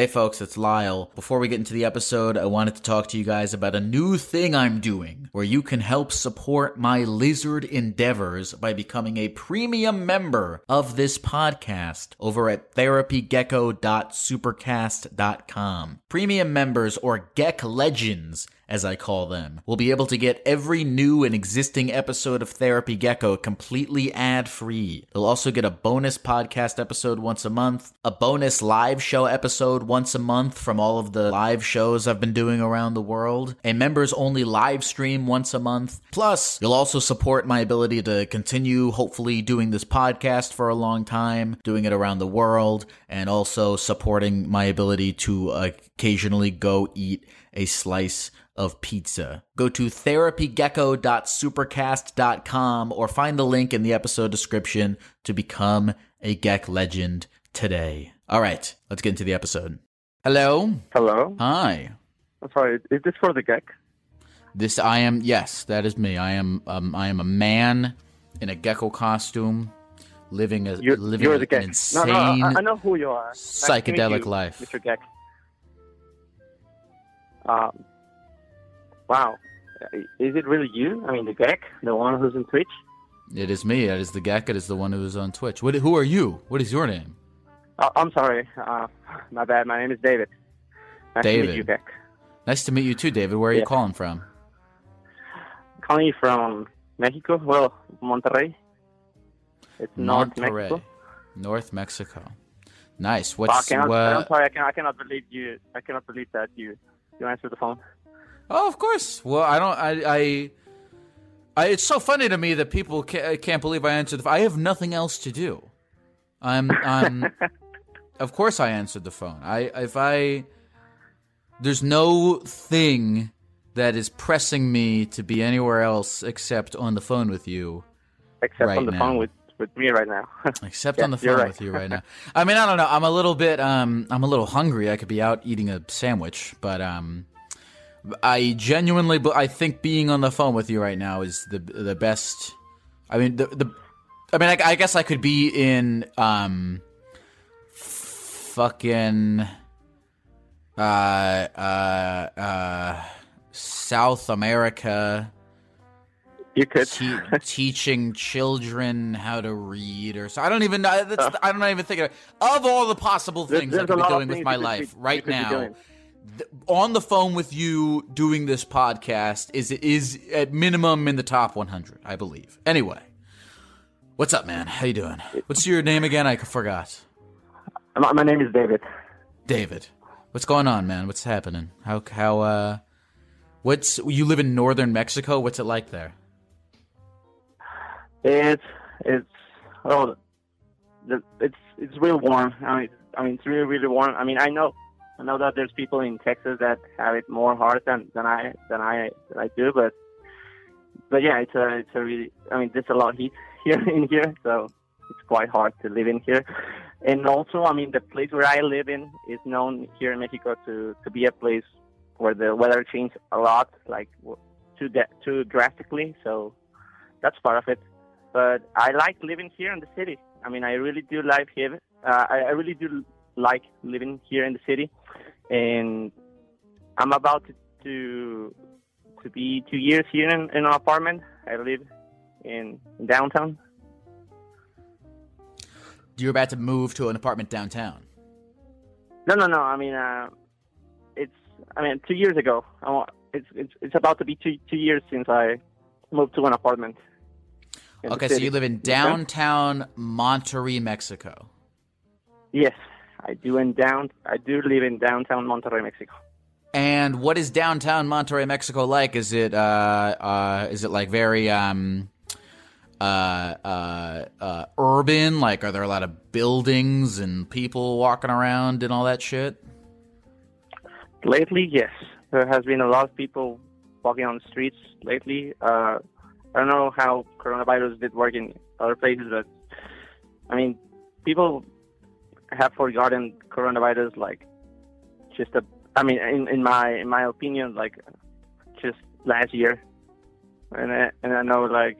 Hey folks, it's Lyle. Before we get into the episode, I wanted to talk to you guys about a new thing I'm doing where you can help support my lizard endeavors by becoming a premium member of this podcast over at therapygecko.supercast.com. Premium members or Geck Legends as I call them, will be able to get every new and existing episode of Therapy Gecko completely ad free. They'll also get a bonus podcast episode once a month, a bonus live show episode once a month from all of the live shows I've been doing around the world, a members only live stream once a month. Plus, you'll also support my ability to continue, hopefully, doing this podcast for a long time, doing it around the world, and also supporting my ability to occasionally go eat a slice of pizza. Go to therapygecko.supercast.com or find the link in the episode description to become a Geck legend today. All right, let's get into the episode. Hello. Hello. Hi. I'm sorry. Is this for the Geck? This I am. Yes, that is me. I am. Um, I am a man in a gecko costume, living a You're, living you're an insane no, no, I, I know who you are. Nice psychedelic you, life. Mr. Geck. Um, wow. Uh, Is it really you? I mean, the Geck, the one who's in Twitch? It is me. It is the Geck. It is the one who is on Twitch. What? Who are you? What is your name? Oh, I'm sorry. Uh, my bad. My name is David. Nice to meet you, Geck. Nice to meet you too, David. Where are you calling from? Calling you from Mexico. Well, Monterrey. It's North Monterrey, Mexico. North Mexico. Nice. But I What's cannot, what? I'm sorry. I, can, I cannot believe you. I cannot believe that you you answered the phone. Oh, of course. Well, I don't. I. I, I it's so funny to me that people ca- can't believe I answered the. phone. I have nothing else to do. I'm. I'm. of course, I answered the phone. I. If I. There's no thing that is pressing me to be anywhere else except on the phone with you. Except Right on the now. phone with with me right now. Except Yeah, on the phone right. with you right now. I mean, I don't know. I'm a little bit. Um, I'm a little hungry. I could be out eating a sandwich, but um, I genuinely. But I think being on the phone with you right now is the the best. I mean, the the. I mean, I, I guess I could be in um, fucking, uh, uh, uh, South America you could. te- teaching children how to read or so. I don't even know. That's, I don't even think of of all the possible things I could be doing with my be- life right now. Th- on the phone with you doing this podcast is is at minimum in the top 100, I believe. Anyway, what's up, man? How you doing? What's your name again? I forgot. My, my name is David. David. What's going on, man? What's happening? How how uh what's you live in northern Mexico? What's it like there? It's it's oh, the, it's it's real warm. I mean, I mean, it's really really warm. I mean, I know I know that there's people in Texas that have it more hard than than I than I than I do, but but yeah, it's a it's a really. I mean, there's a lot of heat here in here, so it's quite hard to live in here. And also, I mean, the place where I live in is known here in Mexico to to be a place where the weather changes a lot, like too da- too drastically. So that's part of it but I like living here in the city. I mean, I really do like here. Uh, I, I really do like living here in the city, and I'm about to to, to be two years here in, in an apartment. I live in, in downtown. You're about to move to an apartment downtown. No, no, no. I mean, uh, it's. I mean, two years ago. I It's it's it's about to be two two years since I moved to an apartment. Okay, so you live in downtown Monterrey, Mexico. Yes, I do in down. I do live in downtown Monterrey, Mexico. And what is downtown Monterrey, Mexico like? Is it uh, uh, is it like very um, uh, uh, uh, urban? Like, are there a lot of buildings and people walking around and all that shit? Lately, yes, there has been a lot of people walking on the streets lately. Uh, I don't know how coronavirus did work in other places, but I mean, people have forgotten coronavirus like just a. I mean, in, in my in my opinion, like just last year, and I, and I know like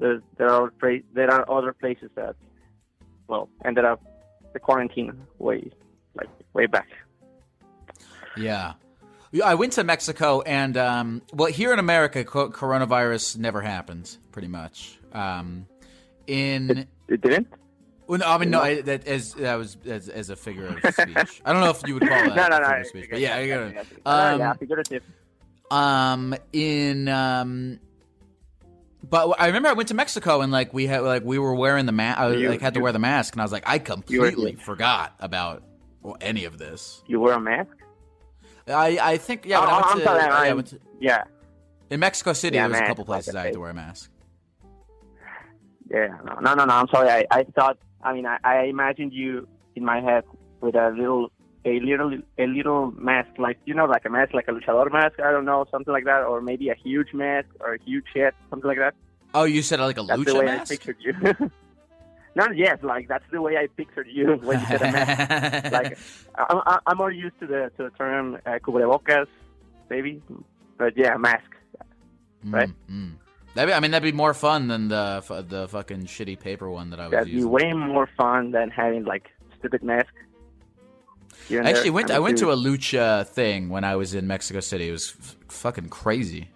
there there are there are other places that well ended up the quarantine way like way back. Yeah. Yeah, I went to Mexico, and um, well, here in America, co- coronavirus never happened, pretty much. Um, in It didn't. Well, no, I mean, no, I, that as that was as, as a figure of speech. I don't know if you would call that no, no, a no. of speech, but yeah, I get it. Um, um in um but I remember I went to Mexico and like we had like we were wearing the mask. I You- like had to you- wear the mask, and I was like, I completely forgot about any of this. You wear a mask? I I think yeah. Oh, I to, sorry, yeah, I went to- Yeah, in Mexico City, Yeah, there was a couple places I had to wear a mask. yeah. No, no, no. no I'm sorry. I, I thought. I mean, I, I imagined you in my head with a little, a little, a little mask, like you know, like a mask, like a luchador mask. I don't know, something like that, or maybe a huge mask or a huge hat, something like that. Oh, you said like a That's the way mask. I pictured you. not yes, like that's the way I pictured you when you said a mask. like I'm, I'm- I'm more used to the to the term uh, cubrebocas, maybe, but yeah, mask. right? Mm, mm. That'd be, I mean, that'd be more fun than the the fucking shitty paper one that I was That'd be way more fun than having like stupid mask. I actually went. I went to a lucha thing when I was in Mexico City. It was f- fucking crazy.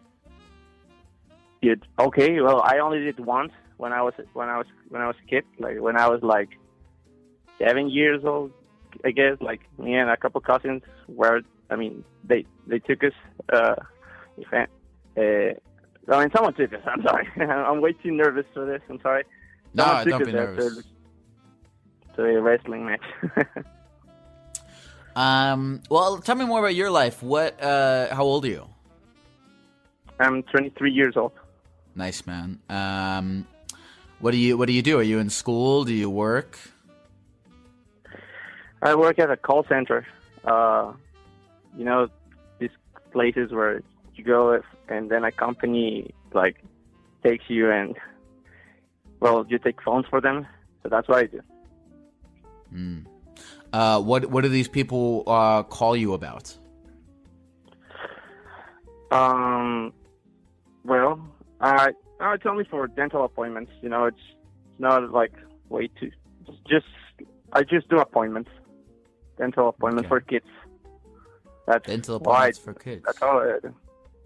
dude, okay, well, I only did once when I was when I was when I was a kid, like when I was like seven years old, I guess. Like me and a couple cousins were. I mean, they they took us. Uh, uh, I mean, someone took us. I'm sorry. I'm way too nervous for this. I'm sorry. No, Someone took don't be nervous. To, a wrestling match. Um. Well, tell me more about your life. What? Uh. How old are you? I'm 23 years old. Nice man. Um. What do you What do you do? Are you in school? Do you work? I work at a call center. Uh, you know, these places where you go if, and then a company like takes you and well, you take phones for them. So that's what I do. Mm. Uh. What What do these people uh call you about? Um, well, I uh, it's only for dental appointments. You know, it's not like way too. It's just I just do appointments, dental appointments Okay. for kids. That's Dental why appointments for kids. That's all. I do.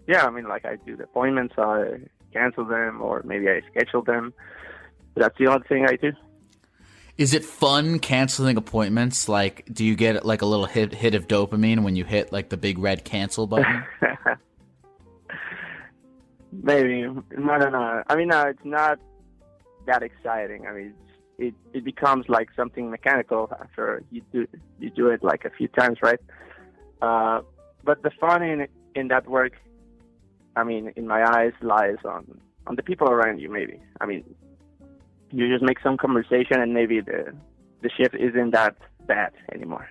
Yeah, I mean, like I do the appointments, I cancel them, or maybe I schedule them. That's the only thing I do. Is it fun canceling appointments? Like, do you get like a little hit hit of dopamine when you hit like the big red cancel button? maybe no, no, no. I mean, no, it's not that exciting. I mean, it it becomes like something mechanical after you do you do it like a few times, right? Uh, but the fun in in that work, I mean, in my eyes, lies on on the people around you. Maybe I mean, you just make some conversation, and maybe the the shift isn't that bad anymore.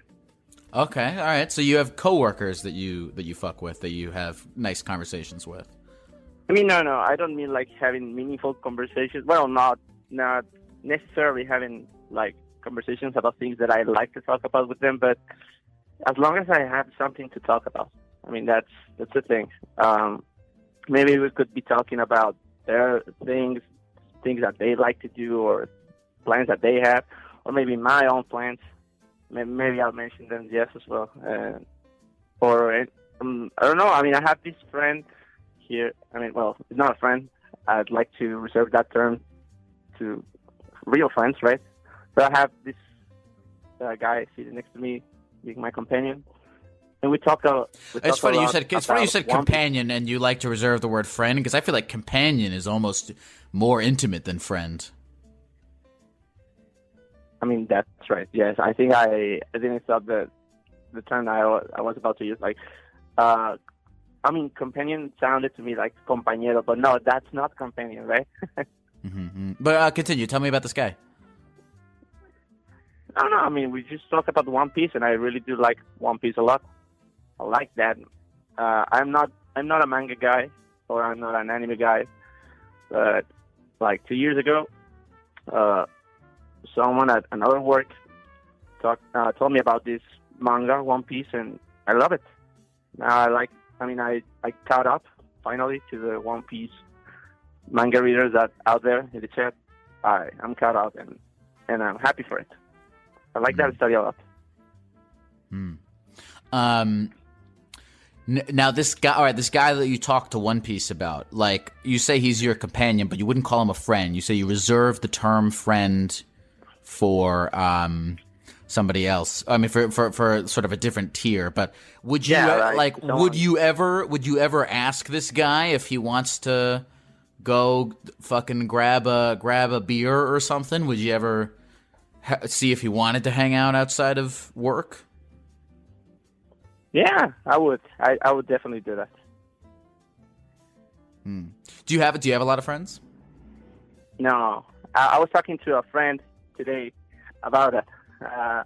Okay, all right. So you have coworkers that you that you fuck with that you have nice conversations with. I mean, no, no, I don't mean like having meaningful conversations. Well, not not necessarily having like conversations about things that I like to talk about with them, but as long as I have something to talk about, I mean, that's that's the thing. Um, maybe we could be talking about their things, things that they like to do, or plans that they have, or maybe my own plans. Maybe I'll mention them yes as well. Uh, or um, I don't know. I mean, I have this friend here. I mean, well, it's not a friend. I'd like to reserve that term to real friends, right? So I have this uh, guy sitting next to me, being my companion, and we talk. A, we It's talk funny you said it's funny you said companion and you like to reserve the word friend because I feel like companion is almost more intimate than friend. I mean, that's right. Yes, I think I, I didn't stop the the term I, I was about to use. Like, uh, I mean, companion sounded to me like compañero, but no, that's not companion, right? hmm But uh, continue. Tell me about this guy. I don't know. I mean, we just talked about One Piece, and I really do like One Piece a lot. I like that. Uh, I'm not I'm not a manga guy, or I'm not an anime guy, but like two years ago, uh, someone at another work talk, uh, told me about this manga One Piece, and I love it. Now I like. I mean, I I caught up finally to the One Piece manga readers that out there in the chat. I I'm caught up, and and I'm happy for it. I like that study a lot. Um, n- now this guy, all right, this guy that you talked to One Piece about, like you say he's your companion, but you wouldn't call him a friend. You say you reserve the term friend for um somebody else. I mean, for for for sort of a different tier. But would you Yeah, right. like? Someone- Would you ever? Would you ever ask this guy if he wants to? Go fucking grab a grab a beer or something. Would you ever ha- see if he wanted to hang out outside of work? Yeah, I would. I, I would definitely do that. Do you have Do you have a lot of friends? No, I, I was talking to a friend today about it. Uh,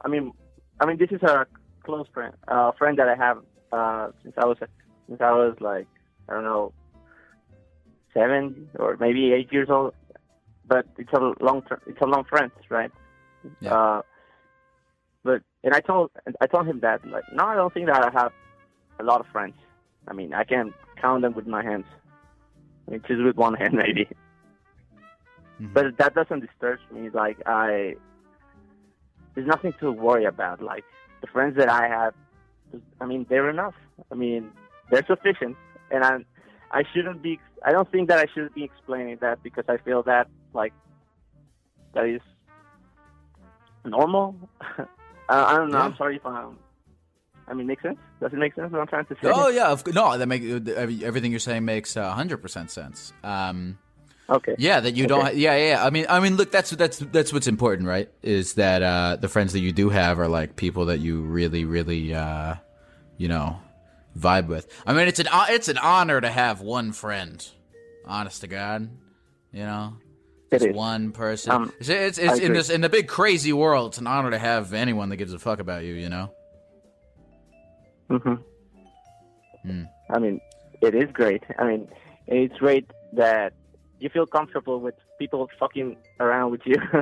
I mean, I mean, this is a close friend, a friend that I have uh, since I was since I was like I don't know seven or maybe eight years old. But it's a long term. It's a long friend, right? Yeah. And I told I told him that like no, I don't think that I have a lot of friends. I mean, I can count them with my hands. I mean, just with one hand maybe. Mm-hmm. But that doesn't disturb me. Like I, there's nothing to worry about. Like the friends that I have, I mean, they're enough. I mean, they're sufficient, and I, I shouldn't be. I don't think that I should be explaining that because I feel that like that is normal. I, I don't know. I'm sorry if I'm. I mean, makes sense. Does it make sense what I'm trying to say? Oh yeah, of, no, that make everything you're saying makes hundred percent sense. Um, Okay. yeah, that you don't. Yeah, yeah, yeah. I mean, I mean, look, that's that's that's what's important, right? Is that uh, the friends that you do have are like people that you really, really, uh, you know, vibe with. I mean, it's an it's an honor to have one friend. Honest to God, you know, It just is. one person. Um, it's it's, it's in this in the big crazy world. It's an honor to have anyone that gives a fuck about you. You know. hmm Hmm. I mean, it is great. I mean, it's great that you feel comfortable with people fucking around with you.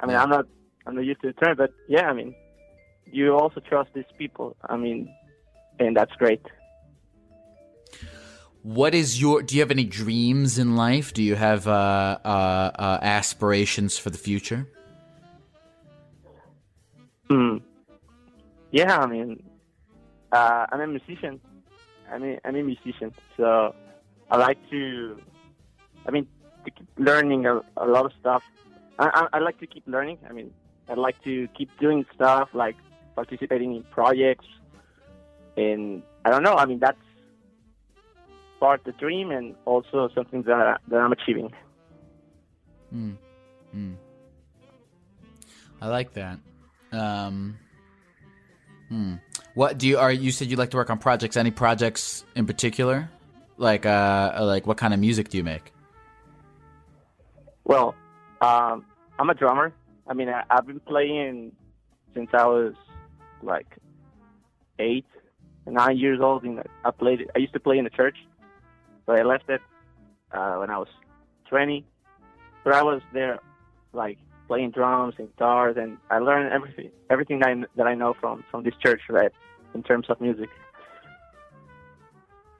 I mean, Yeah. I'm not, I'm not used to the term, but yeah, I mean, you also trust these people. I mean, and that's great. What is your? Do you have any dreams in life? Do you have uh, uh, uh, aspirations for the future? Hmm. Yeah, I mean, uh, I'm a musician. I mean, I'm a musician, so I like to. I mean, to keep learning a, a lot of stuff. I, I, I like to keep learning. I mean, I like to keep doing stuff like participating in projects, and I don't know. I mean, that's part of the dream, and also something that I, that I'm achieving. Hmm. Hmm. I like that. Um, hmm. What do you are? You said you like to work on projects. Any projects in particular? Like uh, like what kind of music do you make? Well, um, I'm a drummer. I mean, I, I've been playing since I was like eight, nine years old. And I played. I used to play in the church, but I left it uh, when I was 20. But I was there, like playing drums and guitars, and I learned everything, everything that I, that I know from from this church, right, in terms of music.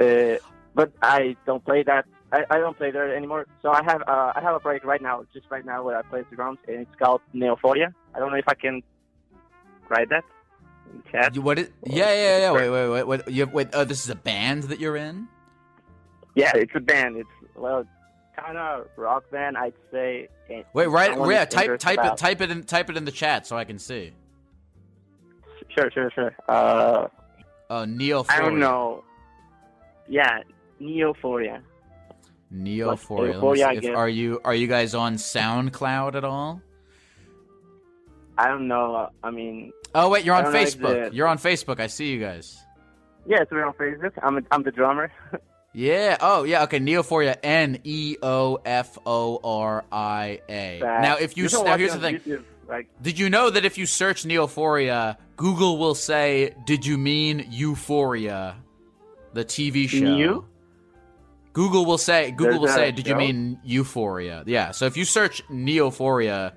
Uh, but I don't play that I, I don't play there anymore. So I have uh, I have a project right now, just right now, where I play the drums, and it's called Neoforia. I don't know if I can write that chat. You, what? Is, yeah, yeah, yeah. Wait, wait, wait. What? You, wait. Oh, this is a band that you're in. Yeah, it's a band. It's well, kind of rock band, I'd say. Wait, right? Yeah, type type it type it in type it in the chat so I can see. Sure, sure, sure. Uh, Oh, Neoforia. I don't know. Yeah, Neoforia. Neoforia. Let me Euphoria, I see if- are you are you guys on SoundCloud at all? I don't know. uh, I mean, Oh wait, you're on don't know if Facebook. You're on Facebook. I see you guys. yes, we're on Facebook. I'm I'm the drummer. Yeah. Oh, yeah. Okay. Neoforia. N E O F O R I A. Now, if you, now here's the thing. YouTube, like, Did you know that if you search Neoforia, Google will say, "Did you mean Euphoria, the TV show?" New? Google will say, Google There's will say, "Did you mean Euphoria?" Yeah. So if you search Neoforia,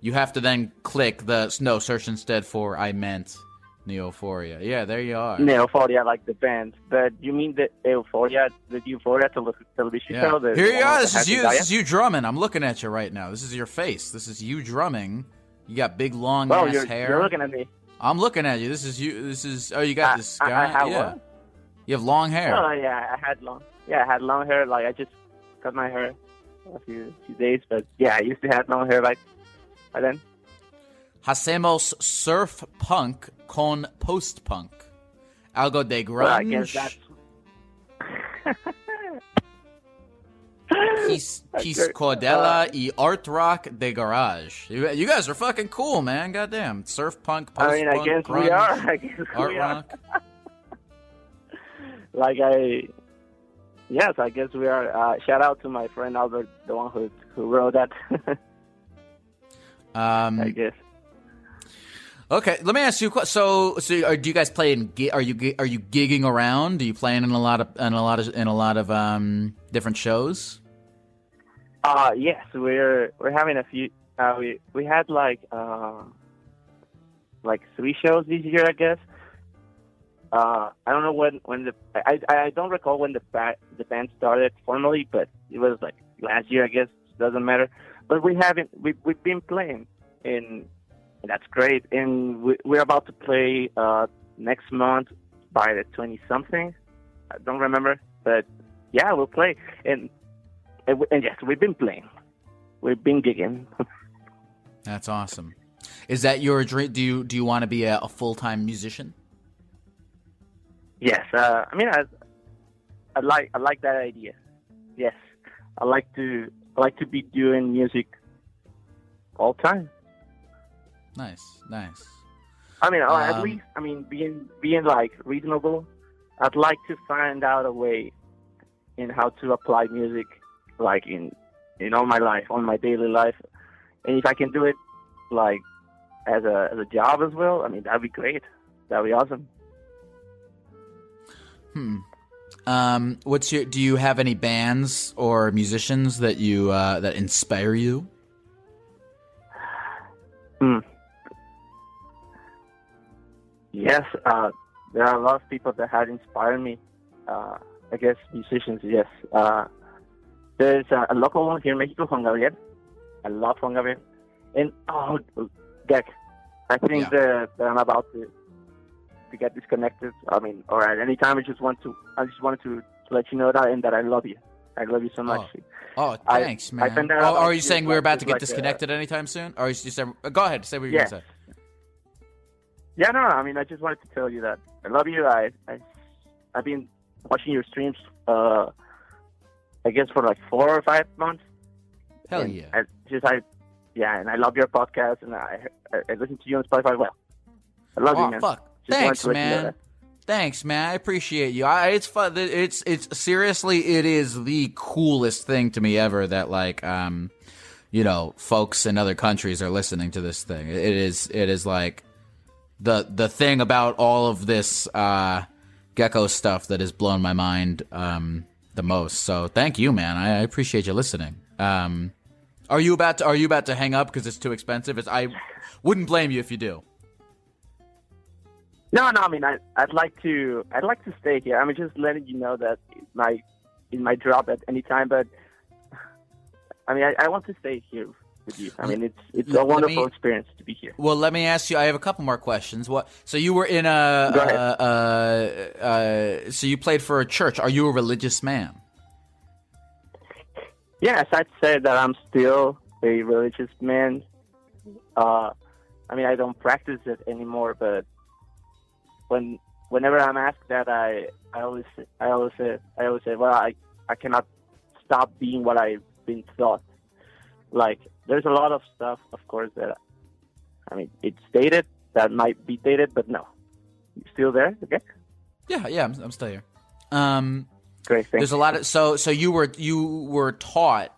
you have to then click the no search instead for I meant Neoforia. Yeah, there you are. Neoforia, like the band. But you mean the Euphoria, the Euphoria tele- television Yeah. show? The Here you are. This is you. Happy This is you drumming. I'm looking at you right now. This is your face. This is you drumming. You got big long Oh, ass you're, hair. you're looking at me. I'm looking at you. This is you. This is. Oh, you got I- this I- guy. Uh, I have yeah. what? You have long hair. Oh yeah, I had long. Yeah, I had long hair. Like I just cut my hair a few few days, but yeah, I used to have long hair like by then. Hacemos surf punk con post punk. Algo de Well, I guess grunge. that's. Peace, peace. Cordella y art rock de garage. You, you guys are fucking cool, man. Goddamn. Surf punk, post I mean, I guess grunge, we are. I guess art we are. rock. Like I. Yes, I guess we are. Uh, shout out to my friend Albert, the one who who wrote that. Um, I guess. Okay, let me ask you. So, so are, do you guys play in? Are you are you gigging around? Are you playing in a lot of in a lot of in a lot of um different shows? Uh yes, we're we're having a few. Uh, we we had like uh, like three shows this year, I guess. Uh, I don't know when when the I I don't recall when the the band started formally, but it was like last year, I guess. Doesn't matter. But we haven't we we've been playing, and that's great. And we, we're about to play uh next month by the twenty something. I don't remember, but yeah, we'll play. And and, and yes, we've been playing. We've been gigging. That's awesome. Is that your dream? Do you do you want to be a, a full time musician? yes, uh, I mean, I, I like I like that idea. Yes, I like to I like to be doing music all time. Nice, nice. I mean, at Um, least I mean, being being like reasonable. I'd like to find out a way in how to apply music, like in in all my life, on my daily life, and if I can do it, like as a as a job as well. I mean, that'd be great. That'd be awesome. Hmm. Um, what's your? Do you have any bands or musicians that you uh, that inspire you? Hmm. Yes, uh, there are a lot of people that have inspired me. Uh, I guess musicians, yes. Uh, there's a, a local one here in Mexico, Juan Gabriel. I love Juan Gabriel. And, oh, Gek, I think Yeah. that, that I'm about to to get disconnected. I mean, or at any time, I just want to, I just wanted to, to let you know that and that I love you. I love you so much. Oh, I- thanks, I man. out oh, are you saying we're about to get like, uh, disconnected anytime soon? Or you just go ahead, say what you're Yes. gonna say. Yeah, no, I mean, I just wanted to tell you that I love you. I, I, I've been watching your streams, uh, I guess for like four or five months. Hell And yeah. I just, I, yeah, and I love your podcast, and I, I, I listen to you on Spotify. Well, I love oh you, man. fuck! Just Thanks, to let you know man. Thanks, man. I appreciate you. I, it's fun. It's it's seriously, it is the coolest thing to me ever that like um, you know, folks in other countries are listening to this thing. It is it is like the the thing about all of this uh gecko stuff that has blown my mind um the most. So thank you, man. I, I appreciate you listening. Um, are you about to are you about to hang up because it's too expensive? It's, I wouldn't blame you if you do. No, no, I mean, I, I'd like to, I'd like to stay here. I'm just letting you know that might, it might drop at any time, but I mean, I, I want to stay here you. I mean, it's, it's Let a wonderful me- experience to be here. Well, let me ask you. I have a couple more questions. What? So you were in a. Go ahead. Uh, uh, uh, so you played for a church. Are you a religious man? yes, I'd say that I'm still a religious man. Uh, I mean, I don't practice it anymore, but when whenever I'm asked that, I I always I always say I always say, well, I I cannot stop being what I've been taught. Like, there's a lot of stuff, of course, that I mean, it's dated. That might be dated, but no, you still there? Okay. Yeah, yeah, I'm, I'm still here. Um, Great. Thanks. there's a lot of so so you were you were taught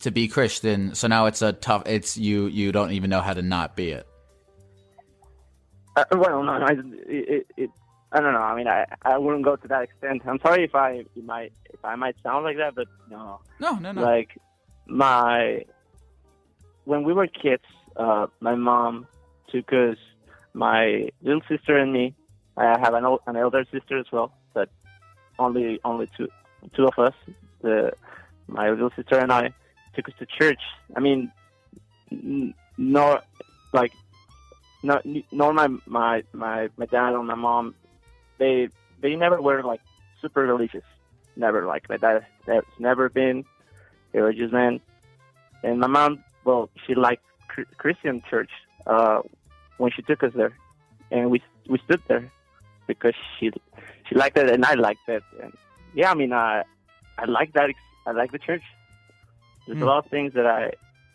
to be Christian, so now it's a tough. It's you you don't even know how to not be it. Uh, well, no, no, it, it, it, I don't know. I mean, I, I wouldn't go to that extent. I'm sorry if I if might if I might sound like that, but no. No, no, no. Like my when we were kids, uh, my mom took us, my little sister and me. I have an ol- an elder sister as well, but only only two two of us. The my little sister and I took us to church. I mean, n- nor like no, nor my my my my dad or my mom, they they never were like super religious. Never like my dad. Has never been a religious man, and my mom, well, she liked Chri- Christian church uh, when she took us there, and we we stood there because she she liked it and I liked it, and yeah, I mean I I like that. ex- I like the church. There's Hmm. a lot of things that I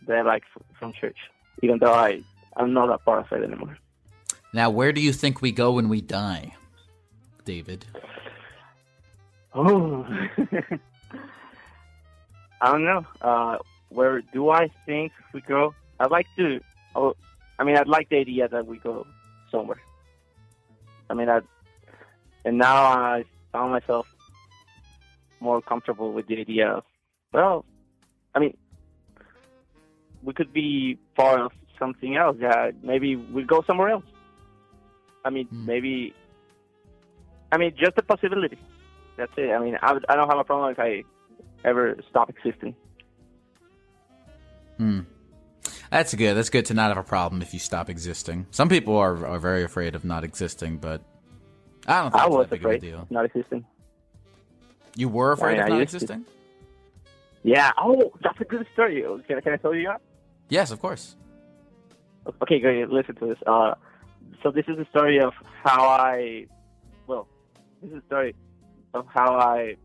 that I like f- from church, even though I I'm not a part of it anymore. now, where do you think we go when we die, David? Oh, I don't know. Uh, where do I think we go? I'd like to. Oh, I mean, I'd like the idea that we go somewhere. I mean, I and now I found myself more comfortable with the idea of, well, I mean, we could be part of something else. Yeah, maybe we go somewhere else. I mean, Hmm. maybe. I mean, just a possibility. That's it. I mean, I, I don't have a problem if I ever stop existing. Hmm. That's good. That's good to not have a problem if you stop existing. Some people are are very afraid of not existing, but I don't think I it's was that big afraid of a deal. not existing. You were afraid of not used to. existing? Yeah. Oh, that's a good story. Can, I- can I tell you that? Yes, of course. Okay, great. Listen to this. Uh, so this is the story of how I, well, this is the story of how I,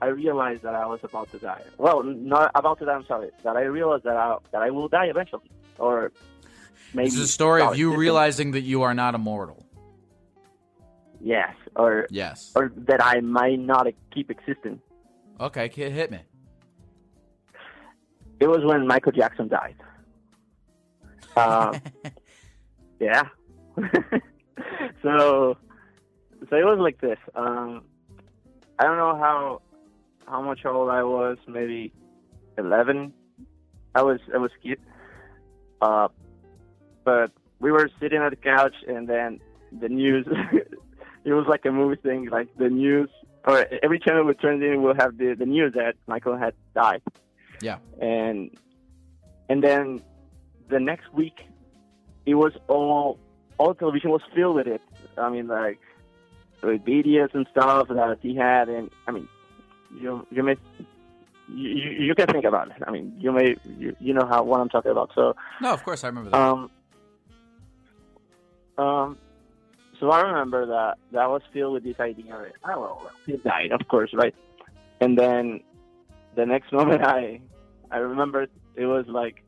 I realized that I was about to die. Well, not about to die. I'm sorry. That I realized that I that I will die eventually, or maybe. This is a story of you realizing that you are not immortal. Yes, or Yes. or that I might not keep existing. Okay, kid, hit me. It was when Michael Jackson died. Um, yeah. so, so it was like this. Um, I don't know how how much old I was. Maybe eleven. I was I was kid. Uh, but we were sitting at the couch, and then the news. it was like a movie thing. Like the news, or every channel we turned in will have the the news that Michael had died. Yeah. And and then the next week, it was all all television was filled with it. I mean, like with videos and stuff that he had, and I mean, you you may you, you can think about it. I mean, you may you, you know how what I'm talking about. So No, of course I remember that. um um. So I remember that that was filled with this idea. Of, oh well, he died, of course, right? And then the next moment, I I remember it was like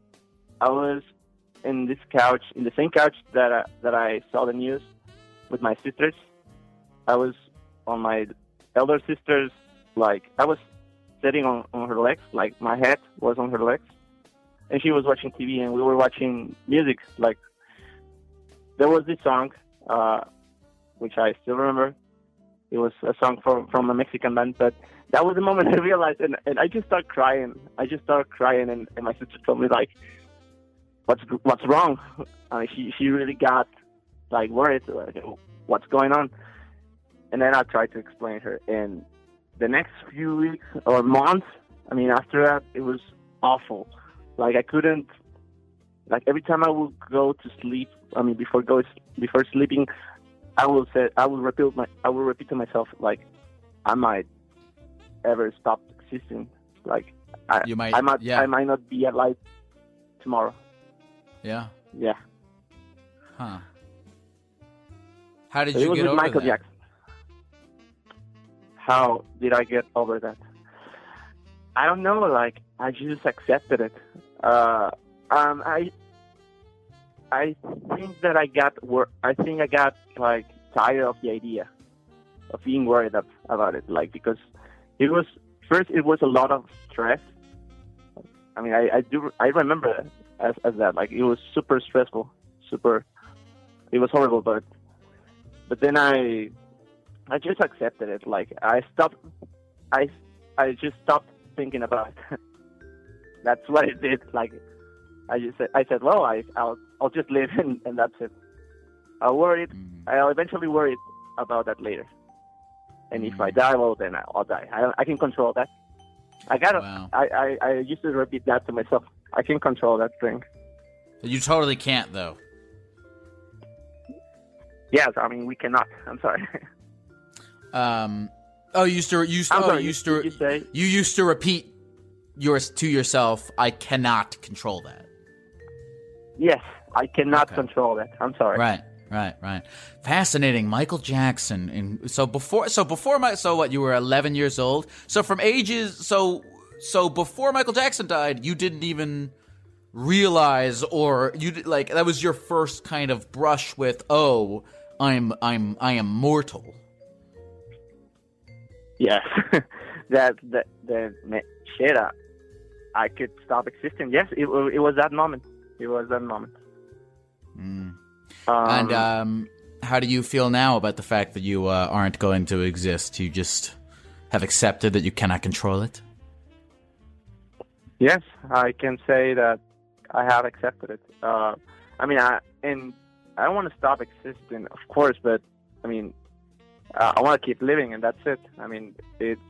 I was in this couch, in the same couch that I, that I saw the news with my sisters. I was on my elder sister's, like I was sitting on, on her legs, like my head was on her legs, and she was watching TV, and we were watching music. Like there was this song, uh, which I still remember. It was a song from from a Mexican band, but that was the moment I realized, and, and I just started crying. I just started crying, and, and my sister told me like, "What's what's wrong?" Uh, she she really got like worried, like, "What's going on?" And then I tried to explain her, and the next few weeks or months, I mean, after that, it was awful. Like I couldn't, like every time I would go to sleep, I mean, before go before sleeping, I will say I will repeat my I will repeat to myself like, I might ever stop existing. Like I, You might- I might, yeah. I might not be alive tomorrow. Yeah. Yeah, Huh. How did it you was get with over Michael that? Jackson. How did I get over that? I don't know. Like I just accepted it. Uh, um, I, I think that I got wor- I think I got like tired of the idea of being worried ab- about it. Like because it was first it was a lot of stress. I mean, I, I do I remember as as that. Like it was super stressful, super. It was horrible, but but then I I just accepted it. Like I stopped. I I just stopped thinking about it. that's what it did. Like I just said, I said, well, I I'll I'll just live and, and that's it. I'll worry. Mm. I'll eventually worry about that later. And if I Mm. die, well, then I'll die. I I can control that. I gotta. Wow. I, I I used to repeat that to myself. I can control that thing. You totally can't though. Yes, I mean we cannot. I'm sorry. Um. Oh, you used to you used to, oh, sorry. you used to you say you used to repeat yours to yourself. I cannot control that. yes. I cannot Okay. control that. I'm sorry. Right, right, right. Fascinating. Michael Jackson. And so before, so before my, so what? You were 11 years old. So from ages, so so before Michael Jackson died, you didn't even realize, or you like that was your first kind of brush with, oh, I'm I'm I am mortal. Yes, that that that ma- shit. I, I could stop existing. Yes, it it was that moment. It was that moment. Mm. Um, and um, how do you feel now about the fact that you uh, aren't going to exist? You just have accepted that you cannot control it. yes, I can say that I have accepted it. Uh, I mean, I and I don't want to stop existing, of course, but I mean, uh, I want to keep living, and that's it. I mean, it's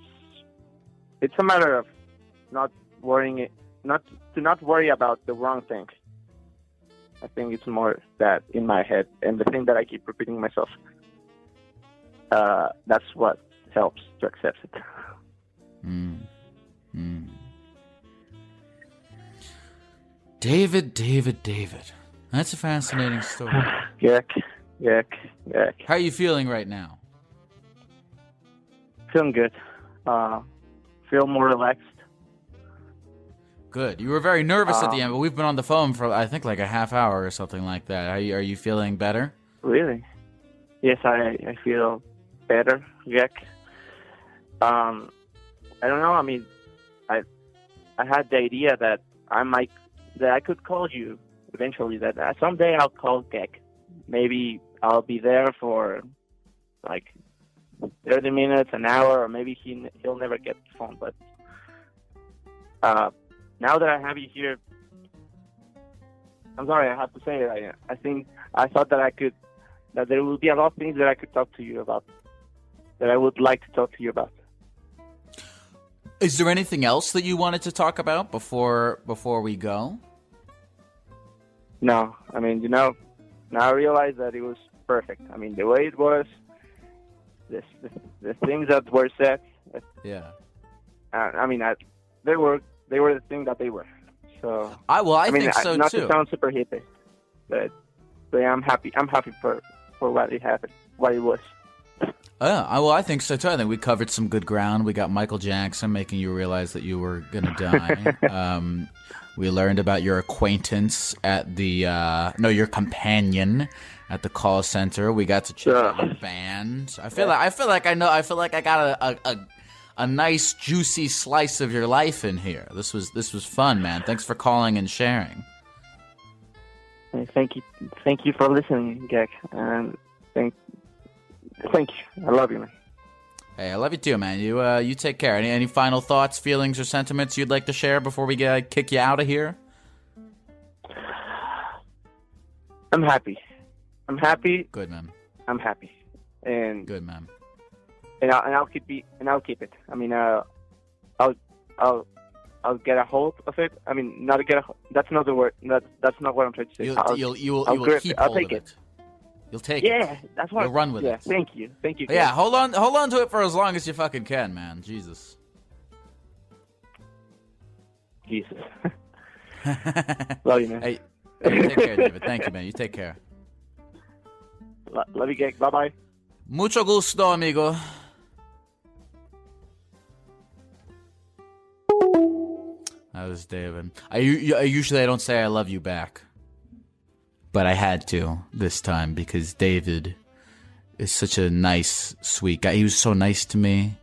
it's a matter of not worrying it, not to not worry about the wrong things. I think it's more that in my head, and the thing that I keep repeating myself. Uh, that's what helps to accept it. Mm. Mm. David, David, David. That's a fascinating story. Yuck, yuck, yuck. How are you feeling right now? Feeling good. Uh, feel more relaxed. Good. You were very nervous at the Um, end, but we've been on the phone for I think like a half hour or something like that. Are you, are you feeling better? Really? Yes, I, I feel better. Yuck. Um, I don't know. I mean, I I had the idea that I might that I could call you eventually. That uh, someday I'll call Gek. Maybe I'll be there for like thirty minutes, an hour, or maybe he he'll never get the phone. But uh, now that I have you here, I'm sorry I have to say it. I I think I thought that I could that there will be a lot of things that I could talk to you about. That I would like to talk to you about. Is there anything else that you wanted to talk about before before we go? No, I mean, you know, now I realize that it was perfect. I mean, the way it was, the the, things that were said. Uh, Yeah. I mean, I, they were they were the thing that they were. So I well, I, mean, think so not too. to sound super hippie, but but I'm happy. I'm happy for for what it happened, what it was. I, well, I think so too. I think we covered some good ground. We got Michael Jackson making you realize that you were gonna die. um, we learned about your acquaintance at the uh, no, your companion at the call center. We got to check out Yeah. your band. I feel like I feel like I know. I feel like I got a, a, a nice juicy slice of your life in here. This was this was fun, man. Thanks for calling and sharing. Thank you, thank you for listening, Gek, and thank thank you. I love you, man. Hey, I love you too, man. You uh, you take care. Any any final thoughts, feelings, or sentiments you'd like to share before we uh, kick you out of here? I'm happy. I'm happy. Good, man. I'm happy, and Good, man. and I'll, and I'll keep it, and I'll keep it. I mean, uh, I'll I'll I'll get a hold of it. I mean, not get a. That's not the word. That that's not what I'm trying to say. You'll I'll- you'll you will, I'll you will keep it. I'll take it. it. You'll take it. yeah, that's what. You'll run with yeah, it. Thank you, thank you. Yeah, hold on, hold on to it for as long as you fucking can, man. Jesus. Jesus. Love you, man. hey, take care, David. Thank you, man. You take care. Lo- Love you, Gek. Bye bye. Mucho gusto, amigo. That was David. I, I usually I don't say I love you back, but I had to this time because David is such a nice, sweet guy. He was so nice to me,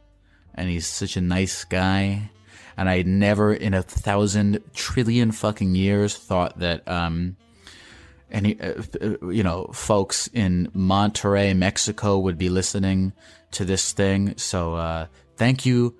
and he's such a nice guy. And I never, in a thousand trillion fucking years, thought that um, any uh, uh, you know folks in Monterrey, Mexico would be listening to this thing. So uh, thank you,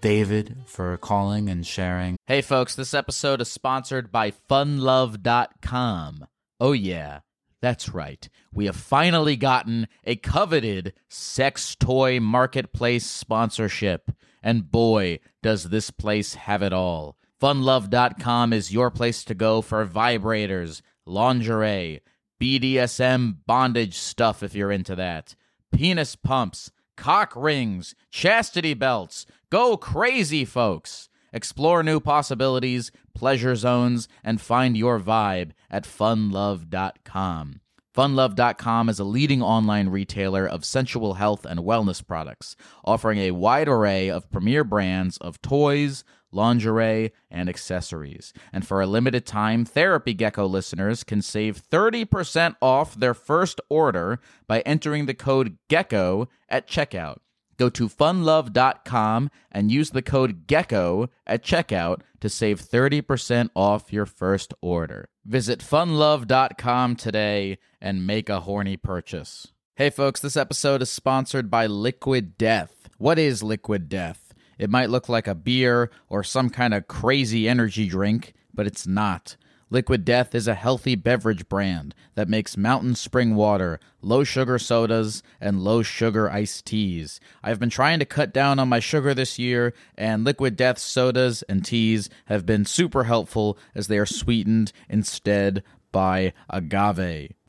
David, for calling and sharing. Hey folks, this episode is sponsored by funlove.com. Oh yeah, that's right. We have finally gotten a coveted sex toy marketplace sponsorship. And boy, does this place have it all. Funlove.com is your place to go for vibrators, lingerie, BDSM bondage stuff if you're into that, penis pumps, cock rings, chastity belts. Go crazy, folks. Explore new possibilities, pleasure zones, and find your vibe at funlove.com. Funlove.com is a leading online retailer of sensual health and wellness products, offering a wide array of premier brands of toys, lingerie, and accessories. And for a limited time, Therapy Gecko listeners can save 30% off their first order by entering the code GECKO at checkout. Go to funlove.com and use the code GECKO at checkout to save 30% off your first order. Visit funlove.com today and make a horny purchase. Hey folks, this episode is sponsored by Liquid Death. What is Liquid Death? It might look like a beer or some kind of crazy energy drink, but it's not. Liquid Death is a healthy beverage brand that makes mountain spring water, low sugar sodas, and low sugar iced teas. I've been trying to cut down on my sugar this year, and Liquid Death sodas and teas have been super helpful as they are sweetened instead by agave.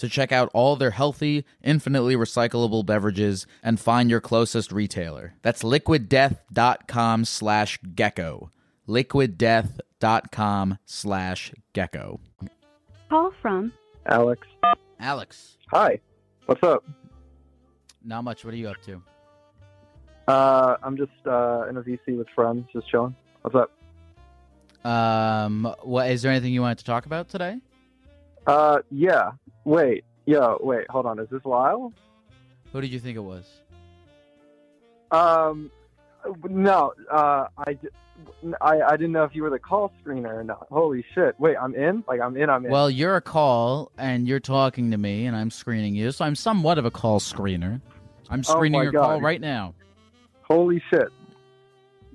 to check out all their healthy, infinitely recyclable beverages and find your closest retailer. That's liquiddeath.com slash gecko. Liquiddeath.com slash gecko. Call from Alex. Alex, Hi. What's up? not much. What are you up to? Uh, I'm just uh, in a VC with friends, just chilling. What's up? Um, what is there anything you wanted to talk about today? Uh, yeah. Wait. Yo, wait. Hold on. Is this Lyle? Who did you think it was? Um, no. Uh, I, I, I didn't know if you were the call screener or not. Holy shit. Wait, I'm in? Like, I'm in, I'm in. Well, you're a call and you're talking to me and I'm screening you, so I'm somewhat of a call screener. I'm Oh screening my your God. call right now. Holy shit.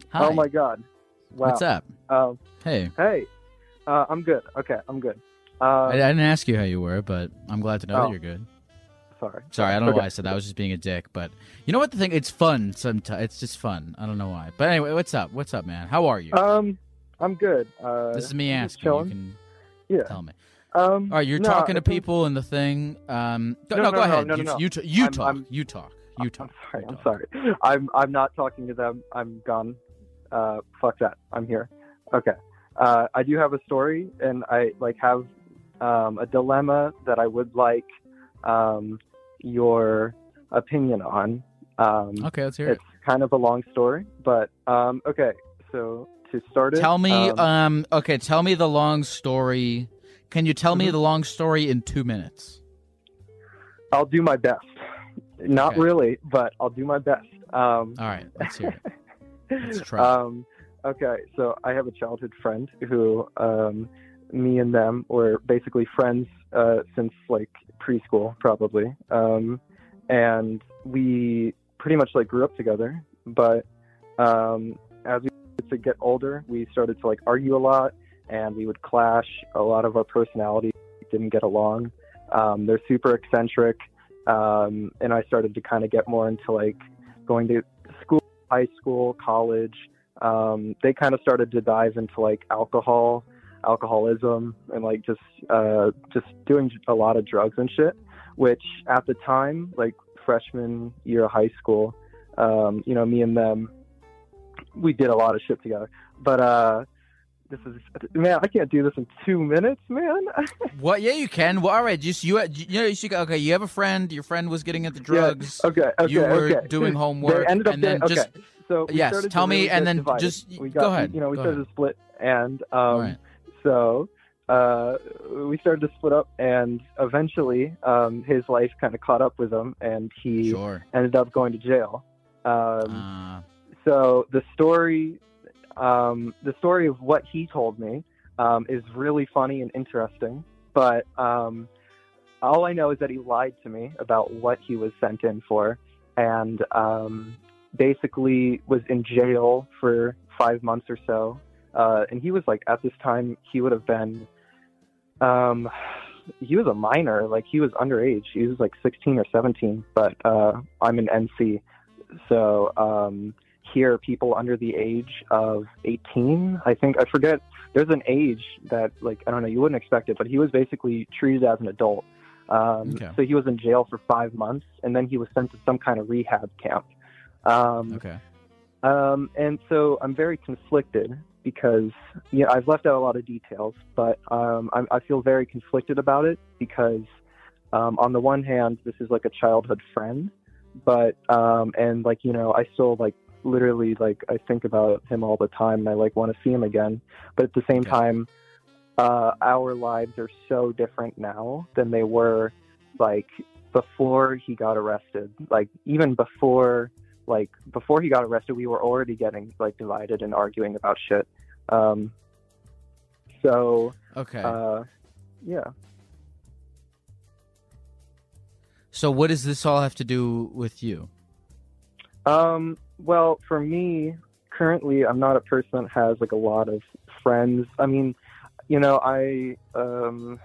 Hi. Oh my god. Wow. What's up? Um, Hey. hey. Uh, I'm good. Okay, I'm good. Uh, I, I didn't ask you how you were, but I'm glad to know that Oh. you're good. sorry. Sorry, I don't know Okay. why I said that. I was just being a dick, but you know what the thing? It's fun. Sometimes it's just fun. I don't know why. But anyway, what's up? What's up, man? How are you? Um, I'm good. Uh, this is me asking. You can Yeah. tell me. Um, All right, you're no, talking to people in the thing. Um, No, no, no, go no, ahead. no, no, you, no. you, t- you I'm- talk. I'm- you talk. You talk. I'm sorry. I'm sorry. I'm I'm not talking to them. I'm gone. Uh, fuck that. I'm here. Okay. Uh, I do have a story, and I like have um, a dilemma that I would like um, your opinion on. Um, Okay, let's hear it. it's kind of a long story, but um, okay. So to start it, Tell me, um, um, okay, tell me the long story. Can you tell me Mhm. the long story in two minutes? I'll do my best. Not Okay. really, but I'll do my best. Um, All right, let's hear it. Let's try. Um, okay, so I have a childhood friend who, um, me and them were basically friends uh, since like preschool, probably. Um, and we pretty much like grew up together. But um, as we started to get older, we started to like argue a lot, and we would clash. A lot of our personalities didn't get along. Um, they're super eccentric, um, and I started to kind of get more into like going to school, high school, college. Um, they kind of started to dive into like alcohol, alcoholism, and like just uh, just doing a lot of drugs and shit. Which at the time, like freshman year of high school, um, you know, me and them, we did a lot of shit together. But uh, this is man, I can't do this in two minutes, man. What? Yeah, you can. Well, all right. Just you. You know, you should, okay. You have a friend. Your friend was getting into drugs. Yeah, okay. Okay. You were okay. doing homework, They ended up and then getting- just okay. So yes. Tell me, and then divided. just we go ahead. You know, we started to split, and um, right. So uh, we started to split up, and eventually um, his life kind of caught up with him, and he Sure. ended up going to jail. Um, Uh, so the story, um, the story of what he told me um, is really funny and interesting. But um, all I know is that he lied to me about what he was sent in for, and um, basically was in jail for five months or so. Uh, and he was like, at this time, he would have been, um, he was a minor, like he was underage. He was like 16 or 17, but uh, I'm an NC. So um, here, people under the age of 18, I think, I forget, there's an age that, like, I don't know, you wouldn't expect it, but he was basically treated as an adult. Um, Okay. So he was in jail for five months, and then he was sent to some kind of rehab camp. Um, okay. um, and so I'm very conflicted because yeah, I've left out a lot of details, but um, I, I feel very conflicted about it because um, on the one hand, this is like a childhood friend, but um, and like you know, I still like literally like I think about him all the time, and I like want to see him again. But at the same Okay. time, uh, our lives are so different now than they were like before he got arrested. Like even before like before he got arrested, we were already getting like divided and arguing about shit. Um, so Okay. uh, yeah, so, what does this all have to do with you? um, well, for me, currently, I'm not a person that has like a lot of friends. I mean, you know, I um,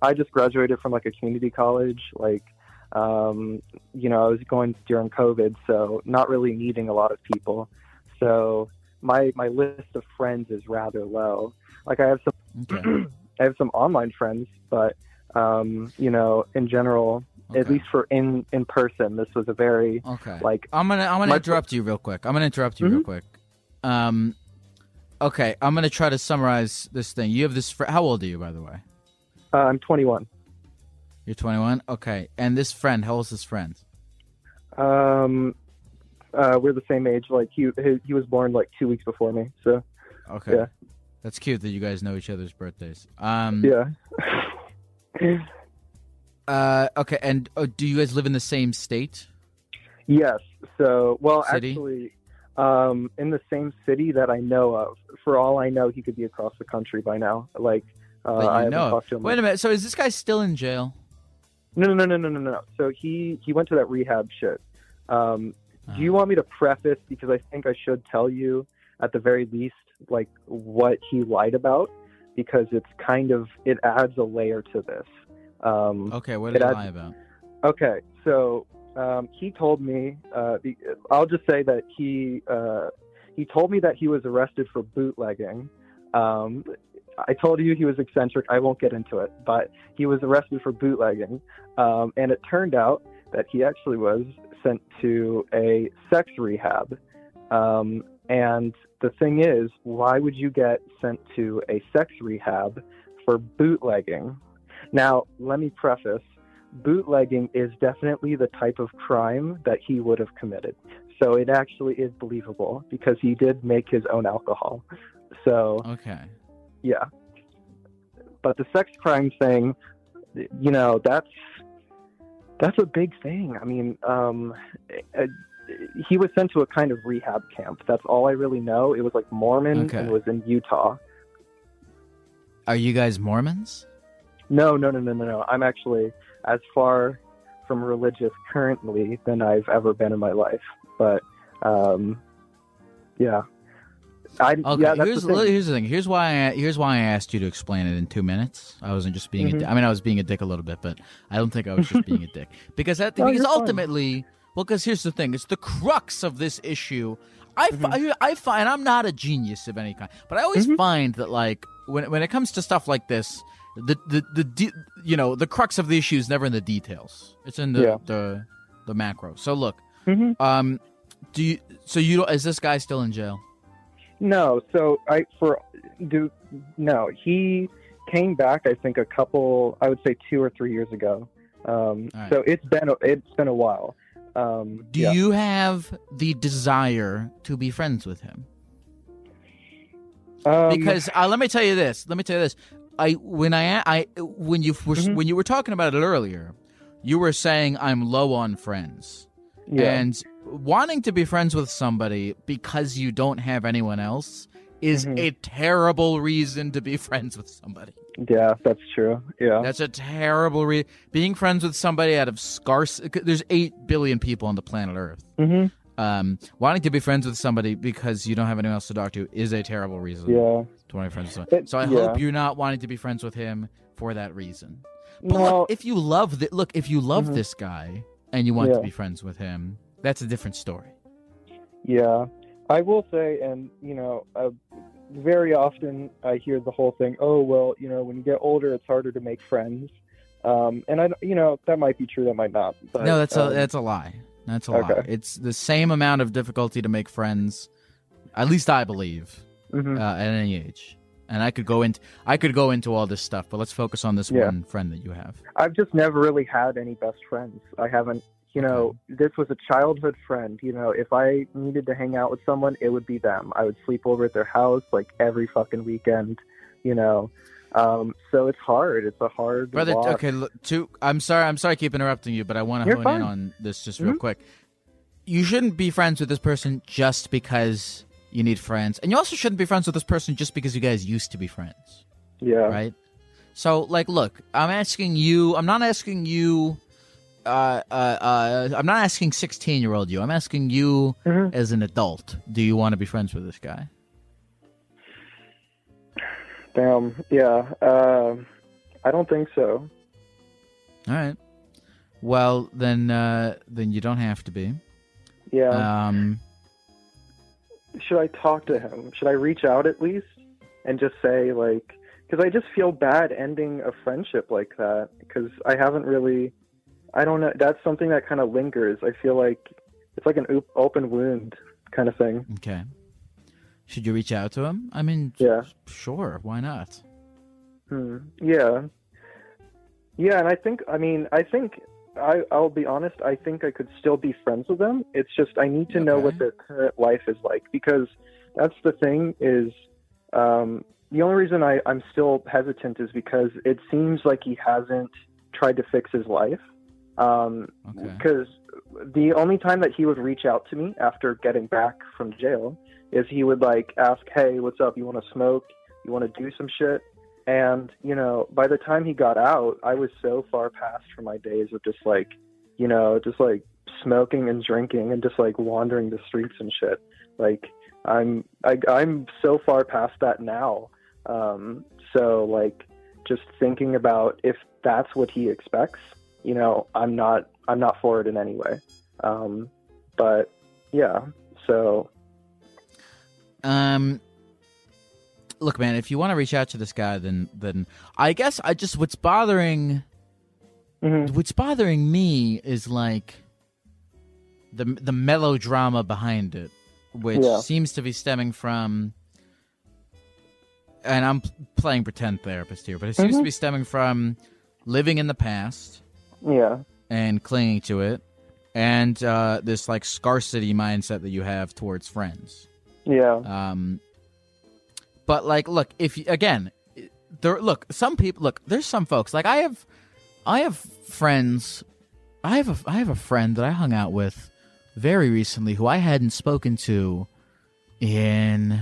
I just graduated from like a community college, like. Um, you know, I was going during COVID, so not really meeting a lot of people. So my my list of friends is rather low. Like I have some Okay. I have some online friends, but um, you know, in general, at least for in in person, this was a very Okay. like I'm gonna I'm gonna My- interrupt you real quick. I'm gonna interrupt you real Mhm. quick. Um, okay, I'm gonna try to summarize this thing. You have this. Fr- How old are you, by the way? uh, I'm 21. You're 21. Okay, and this friend, how old is this friend? Um, uh, we're the same age. Like he, he he was born like two weeks before me. So Okay, Yeah. that's cute that you guys know each other's birthdays. Um, yeah. Uh, okay, and uh, do you guys live in the same state? Yes. So, well, City? actually, um, in the same city that I know of. For all I know, he could be across the country by now. Like, uh, I know. talked to him. Wait a minute. So is this guy still in jail? No, no, no, no, no, no, no. So he he went to that rehab shit. Um, Uh, do you want me to preface because I think I should tell you at the very least like what he lied about because it's kind of it adds a layer to this. Um, Okay, what did he adds- lie about? Okay, so um, he told me. Uh, the, I'll just say that he uh, he told me that he was arrested for bootlegging. Um, I told you he was eccentric. I won't get into it, but he was arrested for bootlegging, um, and it turned out that he actually was sent to a sex rehab. Um, and the thing is, why would you get sent to a sex rehab for bootlegging? Now, let me preface bootlegging is definitely the type of crime that he would have committed. So it actually is believable because he did make his own alcohol. So, Okay. yeah. But the sex crime thing, you know, that's that's a big thing. I mean, um, uh, he was sent to a kind of rehab camp. That's all I really know. It was like Mormon Okay. and was in Utah. Are you guys Mormons? No, no, no, no, no, no. I'm actually as far from religious currently than I've ever been in my life. But um, yeah. I Okay, yeah, that's here's the thing. here's the thing. Here's why I, here's why I asked you to explain it in two minutes. I wasn't just being. A Mhm. di- I mean, I was being a dick a little bit, but I don't think I was just being a dick because that, No, because you're fine. ultimately, well, because here's the thing: it's the crux of this issue. I Mm-hmm. fi- I find I'm not a genius of any kind, but I always Mm-hmm. find that like when when it comes to stuff like this, the the the de- you know the crux of the issue is never in the details. It's in the Yeah. the the macro. So look, Mhm. um, do you? So you don't? Is this guy still in jail? No, so I for do no. He came back. I think a couple. I would say two or three years ago. Um, right. So it's been it's been a while. Um, Do yeah. you have the desire to be friends with him? Um, Because uh, let me tell you this. Let me tell you this. I when I I when you were Mhm. when you were talking about it earlier, you were saying I'm low on friends, yeah, and wanting to be friends with somebody because you don't have anyone else is Mhm. a terrible reason to be friends with somebody. yeah, that's true. Yeah, That's a terrible re. Being friends with somebody out of scarce. There's eight billion people on the planet Earth. Mm-hmm. um, wanting to be friends with somebody because you don't have anyone else to talk to is a terrible reason yeah. to want to be friends with. It- so I yeah. hope you're not wanting to be friends with him for that reason. But No, look, if you love the look, if you love Mhm. this guy and you want to be friends with him, that's a different story. Yeah, I will say, and you know, uh, very often I hear the whole thing. Oh well, you know, when you get older, it's harder to make friends. Um, and I, you know, that might be true. That might not. But, no, that's a um, that's a lie. That's a lie. It's the same amount of difficulty to make friends. At least I believe mhm. uh, at any age. And I could go into I could go into all this stuff, but let's focus on this Yeah. one friend that you have. I've just never really had any best friends. I haven't. You know, this was a childhood friend. You know, if I needed to hang out with someone, it would be them. I would sleep over at their house like every fucking weekend. You know, um, so it's hard. It's a hard Brother, walk. okay, look, two. I'm sorry. I'm sorry. I keep interrupting you, but I want to hone fine. in on this just real Mhm. quick. You shouldn't be friends with this person just because you need friends, and you also shouldn't be friends with this person just because you guys used to be friends, Yeah. right? So, like, look, I'm asking you. I'm not asking you. Uh, uh, uh, I'm not asking 16 year old you. I'm asking you Mhm. as an adult. Do you want to be friends with this guy? Damn. Yeah. Um, I don't think so. All right. Well, then, uh, then you don't have to be. Yeah. Um, Should I talk to him? Should I reach out at least and just say like? Because I just feel bad ending a friendship like that. Because I haven't really. I don't know. That's something that kind of lingers. I feel like it's like an op- open wound kind of thing. Okay. Should you reach out to him? I mean, Yeah. sure. Why not? Hmm. Yeah. Yeah, and I think I mean I think I I'll be honest, I think I could still be friends with them. It's just I need to know what their current life is like because that's the thing is um the only reason I, I'm still hesitant is because it seems like he hasn't tried to fix his life. Um Okay. because the only time that he would reach out to me after getting back from jail is he would like ask, "Hey, what's up? You want to smoke? You want to do some shit?" And you know, by the time he got out, I was so far past from my days of just like, you know, just like smoking and drinking and just like wandering the streets and shit. Like I'm I, I'm so far past that now. Um, so like just thinking about if that's what he expects, you know, I'm not I'm not for it in any way. Um, but yeah, so Um, look, man. If you want to reach out to this guy, then then I guess I just what's bothering mhm. what's bothering me is like the the melodrama behind it, which Yeah. seems to be stemming from. And I'm playing pretend therapist here, but it seems to Mhm. be stemming from living in the past yeah, and clinging to it, and uh, this like scarcity mindset that you have towards friends. yeah, Um, but like, look, if you, again, there, look, some people, look, there's some folks like I have, I have friends, I have a, I have a friend that I hung out with very recently who I hadn't spoken to in,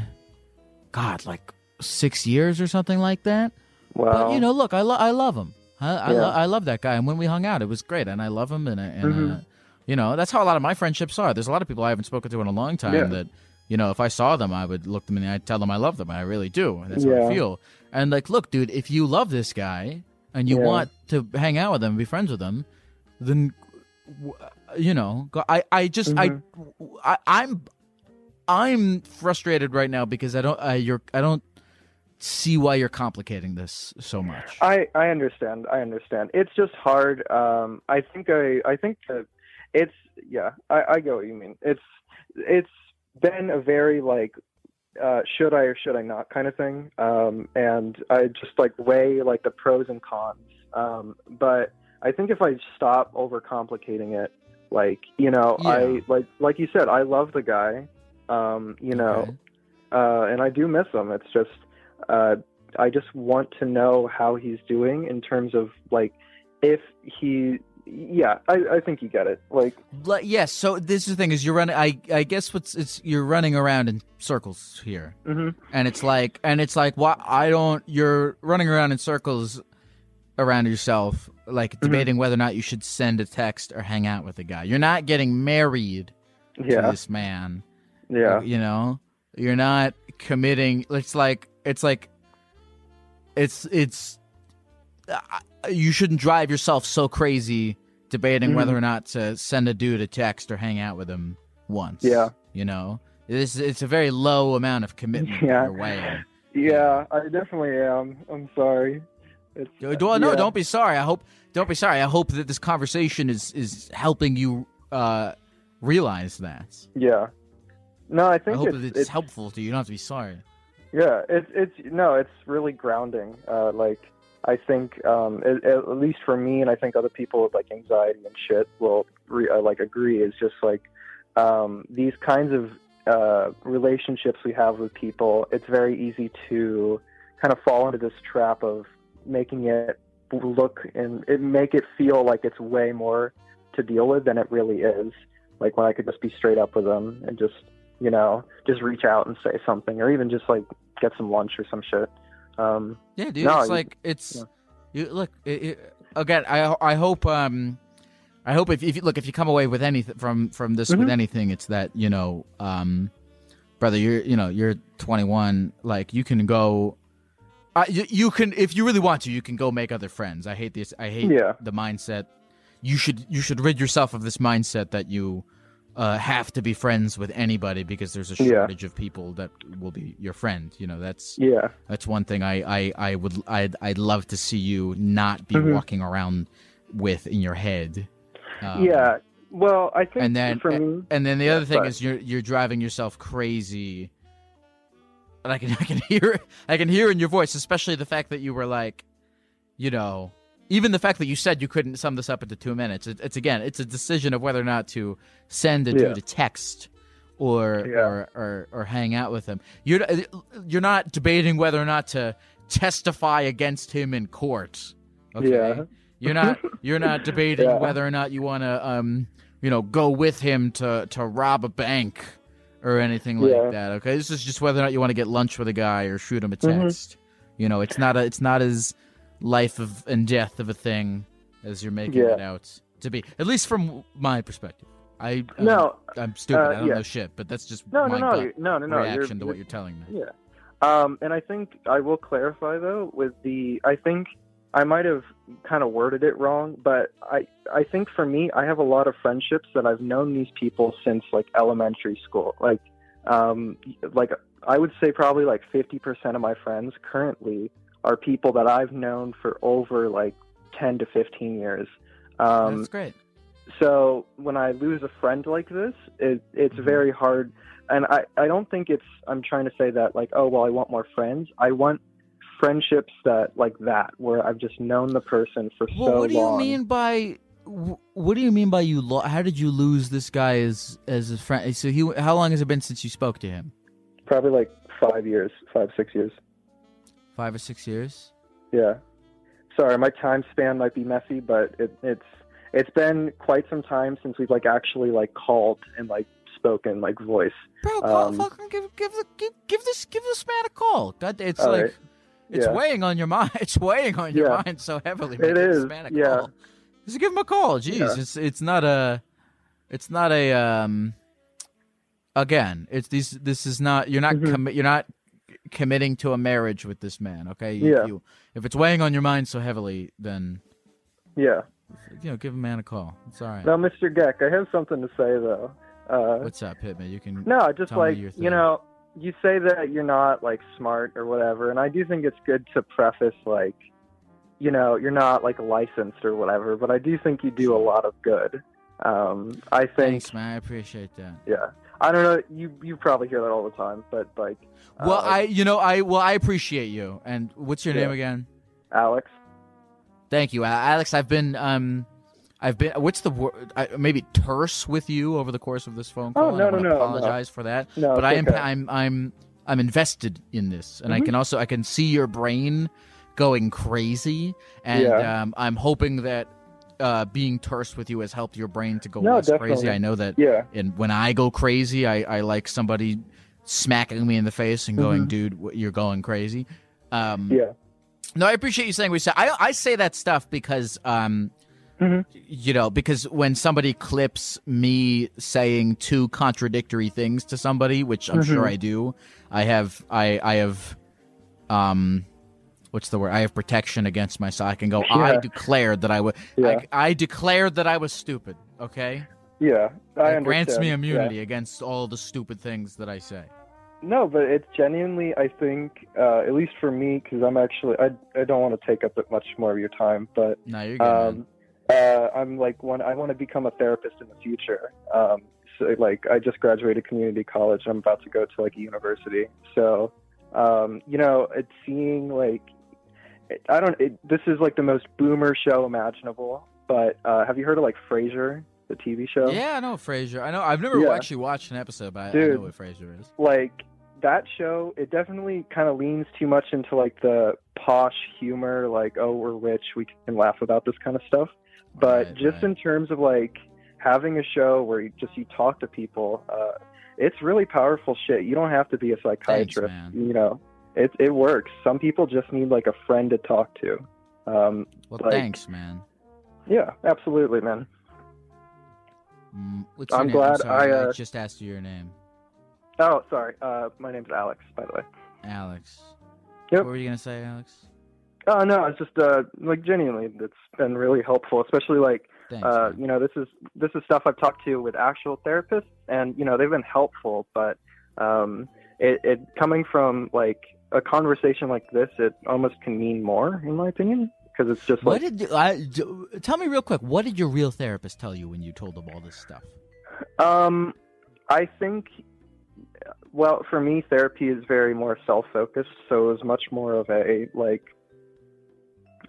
God, like six years or something like that. wow, But you know, look, I, lo- I love him. I I, Yeah. lo- I love that guy, and when we hung out, it was great, and I love him, and, and uh, Mhm. you know, that's how a lot of my friendships are. There's a lot of people I haven't spoken to in a long time Yeah. that you know, if I saw them, I would look them in the eye, tell them I love them. I really do. And that's how I feel. And like, look, dude, if you love this guy and you Yeah. want to hang out with him, be friends with him, then you know, I I just Mhm. I, I I'm I'm frustrated right now because I don't I you're I don't see why you're complicating this so much. I I understand. I understand. It's just hard. Um, I think I I think that it's yeah. I I get what you mean. It's it's been a very like uh, should I or should I not kind of thing. Um, and I just like weigh like the pros and cons. Um, but I think if I stop overcomplicating it, like you know, Yeah. I like like you said, I love the guy. Um, you know, Okay. uh, and I do miss him. It's just uh, I just want to know how he's doing in terms of like if he. Yeah, I, I think you get it. Like, yes. So this is the thing: is you're running. I I guess what's it's you're running around in circles here, mhm. and it's like and it's like why I don't. You're running around in circles around yourself, like Mm-hmm. debating whether or not you should send a text or hang out with a guy. You're not getting married to this man. yeah, you know you're not committing it's like it's like it's it's uh, you shouldn't drive yourself so crazy debating Mhm. whether or not to send a dude a text or hang out with him once Yeah. you know it's, it's a very low amount of commitment Yeah. you're yeah. I definitely am. I'm sorry. It's, well, no yeah. don't be sorry i hope don't be sorry i hope that this conversation is is helping you uh realize that Yeah. No, I i think hope it's, it's, it's helpful to you you don't have to be sorry Yeah, it's it's no, it's really grounding. Uh, like I think, um, it, at least for me, and I think other people with like anxiety and shit will re, uh, like agree. Is just like um, these kinds of uh, relationships we have with people. It's very easy to kind of fall into this trap of making it look and it make it feel like it's way more to deal with than it really is. Like when I could just be straight up with them and just you know, just reach out and say something, or even just like get some lunch or some shit. Um, Yeah, dude. No, it's you- like it's yeah. you look it, it, again. I I hope um I hope if if you look if you come away with anything from from this with Mhm. anything, it's that you know um brother you're you know you're 21 like you can go. Uh, you, you can if you really want to you can go make other friends. I hate this. I hate Yeah. the mindset. You should you should rid yourself of this mindset that you uh, have to be friends with anybody because there's a Yeah. shortage of people that will be your friend. You know that's yeah, that's one thing I I, I would I'd, I'd love to see you not be Mhm. walking around with in your head. Um, yeah. Well, I think and then for me, and then the Yeah, other thing sorry. is you're you're driving yourself crazy. And I can I can hear I can hear in your voice, especially the fact that you were like, you know, even the fact that you said you couldn't sum this up into two minutes. It, it's again, it's a decision of whether or not to send a Yeah. dude a text or Yeah. or, or or hang out with him. You're you're not debating whether or not to testify against him in court. Okay. Yeah. You're not you're not debating Yeah. whether or not you want to um you know go with him to to rob a bank or anything like Yeah. that. Okay, this is just whether or not you want to get lunch with a guy or shoot him a Mhm. text. You know, it's not a it's not as life of and death of a thing as you're making Yeah. it out to be. At least from my perspective. I um, no, I'm stupid. uh, I don't yeah. know shit, but that's just no, my no, no, no, no, no. Reaction to what you're- you're telling me. Yeah. Um, and I think I will clarify though with the I think I might have kind of worded it wrong, but I I think for me I have a lot of friendships that I've known these people since like elementary school. Like um like I would say probably like 50% of my friends currently are people that I've known for over like 10 to 15 years. Um that's great. so when I lose a friend like this, it, it's Mhm. very hard. And I, I don't think it's, I'm trying to say that like, oh, well, I want more friends. I want friendships that like that, where I've just known the person for Well, so what do you long. mean by what do you mean by you? Lo- how did you lose this guy as as a friend? So he, how long has it been since you spoke to him? Probably like five years, five, six years. Five or six years. Yeah. Sorry, my time span might be messy, but it, it's, it's been quite some time since we've like actually like called and like spoken like voice. Bro, call, Um, fucking give give the, give give this give this man a call. God, it's like right. it's Yeah. weighing on your mind. It's weighing on your Yeah. mind so heavily. It. Give is, man yeah. call. Just give him a call. Jeez, Yeah. it's it's not a it's not a um again, it's these. This is not. You're not. Mhm. commi- you're not committing to a marriage with this man. Okay. Yeah. You, if it's weighing on your mind so heavily, then Yeah. you know, give a man a call. It's all right. Now, Mr. Geck, I have something to say though. Uh, What's up, Hitman? You can. No, just like you know, you say that you're not like smart or whatever, and I do think it's good to preface like, you know, you're not like licensed or whatever, but I do think you do a lot of good. Um, I think, Thanks, man. I appreciate that. yeah, I don't know, you you probably hear that all the time, but like, Well, uh, I, you know, I, well, I appreciate you. And what's your Yeah. name again? Alex, Thank you, Alex. I've been, um, I've been. What's the word? I- Maybe terse with you over the course of this phone Oh, call. and no, I no, no, no. Apologize for that. no, but I am, okay. I'm, I'm, I'm invested in this, and I Mhm. can also, I can see your brain going crazy, and Yeah. um, I'm hoping that. Uh, being terse with you has helped your brain to go No, less crazy. I know that yeah, and when I go crazy, I, I like somebody smacking me in the face and going, Mhm. "Dude, you're going crazy." Um, yeah, No, I appreciate you saying we said. I I say that stuff because um, Mhm. you know, because when somebody clips me saying two contradictory things to somebody, which I'm sure Mhm. I do, I have I I have um. What's the word? I have protection against myself. I can go. I Yeah. declared that I was. Yeah. I, I declared that I was stupid. Okay, yeah. I it grants me understand. Yeah. immunity against all the stupid things that I say. No, but it's genuinely, I think, uh, at least for me, because I'm actually, I, I don't want to take up much more of your time, but No, you're good. um, uh, I'm like, one, I want to become a therapist in the future. Um, so, like, I just graduated community college. I'm about to go to like a university. So, um, you know, it's seeing like, I don't. It, this is like the most boomer show imaginable. But uh, have you heard of like Frasier, the TV show? Yeah, I know Frasier. I know. I've never Yeah. actually watched an episode, but I, I Dude. know what Frasier is. like that show it definitely kind of leans too much into like the posh humor like oh we're rich we can laugh about this kind of stuff but Right, just right. in terms of like having a show where you just you talk to people uh it's really powerful shit you don't have to be a psychiatrist man. you know it it works some people just need like a friend to talk to um Well, like- thanks, man. yeah absolutely man Mm, I'm name? glad sorry, I, uh, just asked you your name, oh sorry uh my name's alex by the way Alex. Yep. What were you gonna say, Alex? oh no it's just uh like genuinely it's been really helpful especially like Thanks. uh, you know, this is this is stuff I've talked to with actual therapists, and you know, they've been helpful. But um, it, it coming from like a conversation like this, it almost can mean more, in my opinion, because it's just What like, did you, I, d- tell me real quick? What did your real therapist tell you when you told them all this stuff? um, I think, well, for me, therapy is very more self-focused, so it was much more of a like,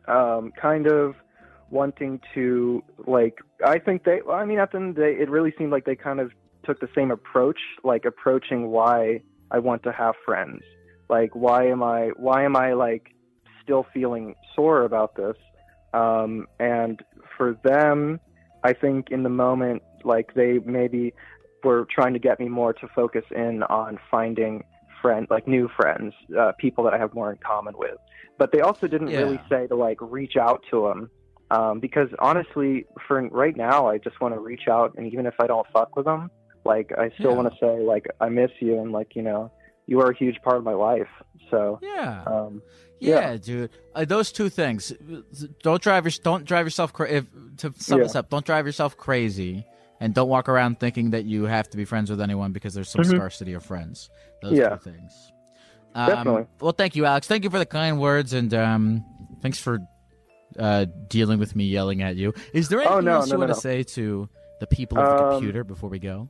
um, kind of wanting to like I think they I mean at the end of the day it really seemed like they kind of took the same approach like approaching why I want to have friends like why am I why am I like still feeling sore about this? Um and for them I think in the moment like they maybe were trying to get me more to focus in on finding friend like new friends uh, people that I have more in common with. But they also didn't really say to like reach out to them um, because honestly, for right now, I just want to reach out, and even if I don't fuck with them, like I still Yeah. want to say like I miss you, and like you know, you are a huge part of my life. So, Yeah. um, Yeah, Yeah. dude. Uh, those two things. Don't drive your don't drive yourself cra- if to sum Yeah. this up. Don't drive yourself crazy, and don't walk around thinking that you have to be friends with anyone because there's some Mhm. scarcity of friends. Those Yeah. two things. Um, Definitely. Well, thank you, Alex. Thank you for the kind words, and um, thanks for uh, dealing with me yelling at you. Is there anything Oh, no, else no, you no, want to say to the people of the Um, computer before we go?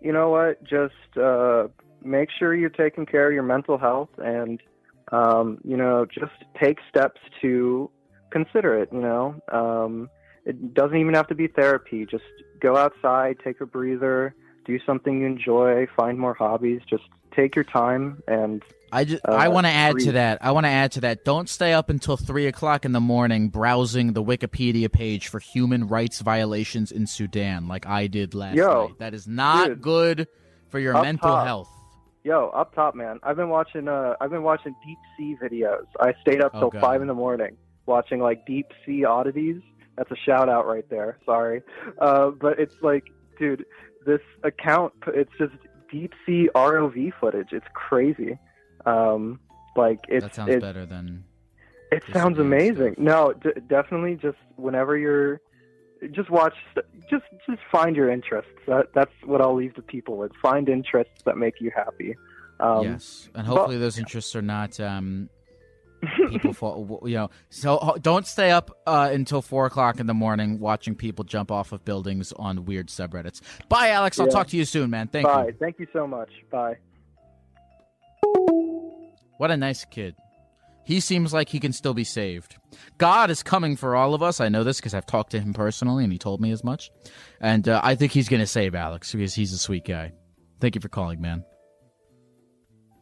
you know what? Just uh, make sure you're taking care of your mental health, and um, you know, just take steps to consider it. You know, um, it doesn't even have to be therapy. Just go outside, take a breather, do something you enjoy, find more hobbies. Just take your time and I just uh, I want to add to that. I want to add to that. Don't stay up until three o'clock in the morning browsing the Wikipedia page for human rights violations in Sudan, like I did last Yo, night. That is not dude. good for your mental top. health. Yo, up top, man. I've been watching. Uh, I've been watching deep sea videos. I stayed up Oh, till God. five in the morning watching like deep sea oddities. That's a shout out right there. Sorry, uh, but it's like, dude, this account. It's just deep sea ROV footage. It's crazy. Um, like it's that sounds it's, better than It sounds amazing. stuff. No, d- definitely. Just whenever you're, just watch. Just just find your interests. That that's what I'll leave to people with. Find interests that make you happy. Um, yes, and hopefully those interests are not um, people fall. You know, so don't stay up uh, until four o'clock in the morning watching people jump off of buildings on weird subreddits. Bye, Alex. I'll Yeah. talk to you soon, man. Thank Bye. you. Thank you so much. Bye. What a nice kid. He seems like he can still be saved. God is coming for all of us. I know this because I've talked to him personally and he told me as much. And uh, I think he's going to save Alex because he's a sweet guy. Thank you for calling, man.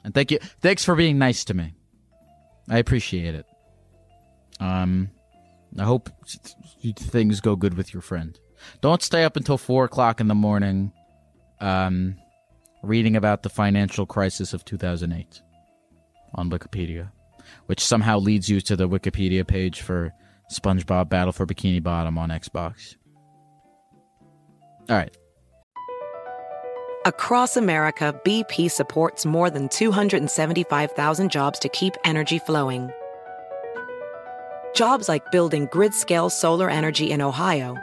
And thank you. Thanks for being nice to me. I appreciate it. Um, I hope things go good with your friend. Don't stay up until four o'clock in the morning, um, reading about the financial crisis of 2008 on Wikipedia, which somehow leads you to the Wikipedia page for SpongeBob Battle for Bikini Bottom on Xbox. All right. Across America, BP supports more than 275,000 jobs to keep energy flowing. Jobs like building grid scale solar energy in Ohio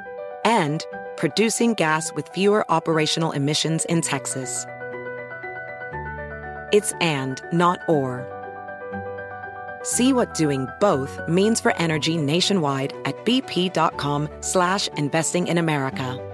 and producing gas with fewer operational emissions in Texas. It's and, not or. See what doing both means for energy nationwide at bp.com slash investing in America.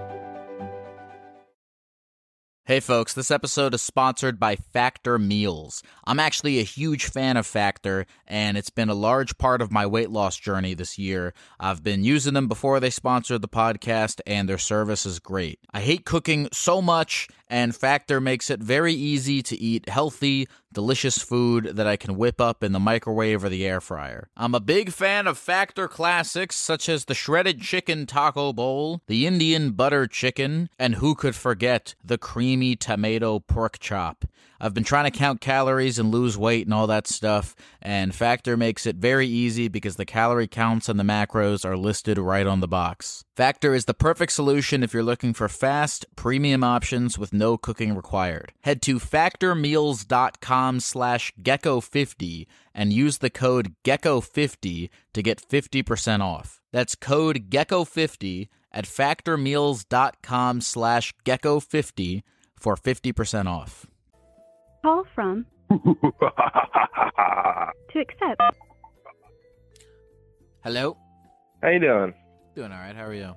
Hey folks, this episode is sponsored by Factor Meals. I'm actually a huge fan of Factor, and it's been a large part of my weight loss journey this year. I've been using them before they sponsored the podcast, and their service is great. I hate cooking so much, and Factor makes it very easy to eat healthy, delicious food that I can whip up in the microwave or the air fryer. I'm a big fan of Factor classics such as the shredded chicken taco bowl, the Indian butter chicken, and who could forget the creamy tomato pork chop. I've been trying to count calories and lose weight and all that stuff, and Factor makes it very easy because the calorie counts and the macros are listed right on the box. Factor is the perfect solution if you're looking for fast, premium options with no cooking required. Head to factormeals.com slash gecko50 and use the code gecko50 to get 50% off. That's code gecko50 at factormeals.com slash gecko50 for 50% off. Call from to accept. Hello? How you doing? Doing all right. How are you?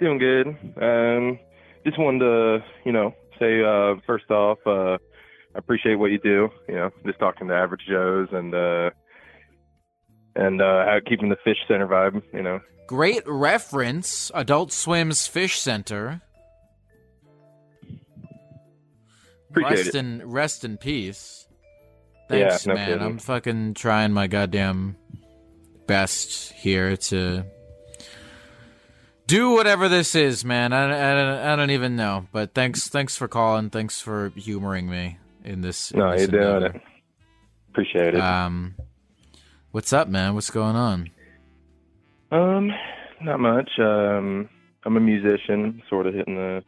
Doing good. Um, just wanted to, you know, say uh, first off, uh, I appreciate what you do. You know, just talking to average Joes and uh, and uh, keeping the fish center vibe. You know, Great reference. Adult Swim's Fish Center. appreciate rest it. in rest in peace. Yeah, Thanks, no man. kidding. I'm fucking trying my goddamn best here to do whatever this is, man. I, I, don't- I don't even know, but thanks thanks for calling. Thanks for humoring me in this. in No, this you're doing it. Appreciate it. Um, what's up, man? What's going on? Um, not much. Um, I'm a musician, sort of hitting the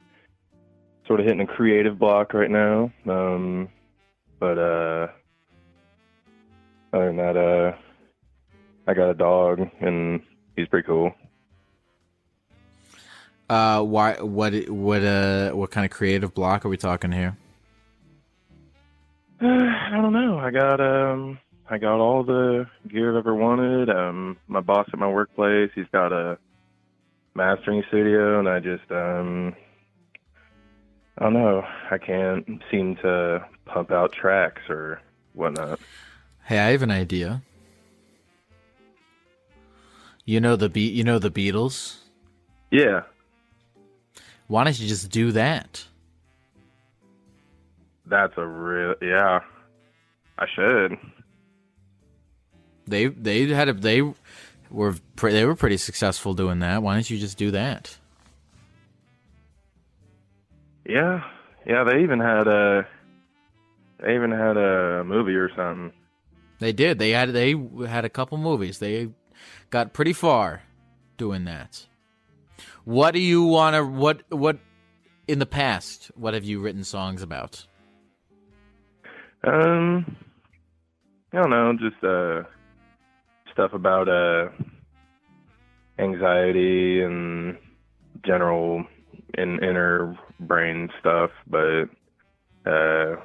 sort of hitting a creative block right now. Um, but uh, other than that, uh, I got a dog and he's pretty cool. Uh, why? What? What? Uh, what kind of creative block are we talking here? Uh, I don't know. I got um, I got all the gear I've ever wanted. Um, my boss at my workplace, he's got a mastering studio, and I just um, I don't know. I can't seem to pump out tracks or whatnot. Hey, I have an idea. You know the beat. You know the Beatles. Yeah, Why don't you just do that? that's a real yeah. I should. They they had a they were pre- they were pretty successful doing that. Why don't you just do that? Yeah, yeah. They even had a they even had a movie or something. They did. They had they had a couple movies. They got pretty far doing that. What do you want to what what in the past? What have you written songs about? Um, I don't know, just uh, stuff about uh, anxiety and general and inner brain stuff, but uh,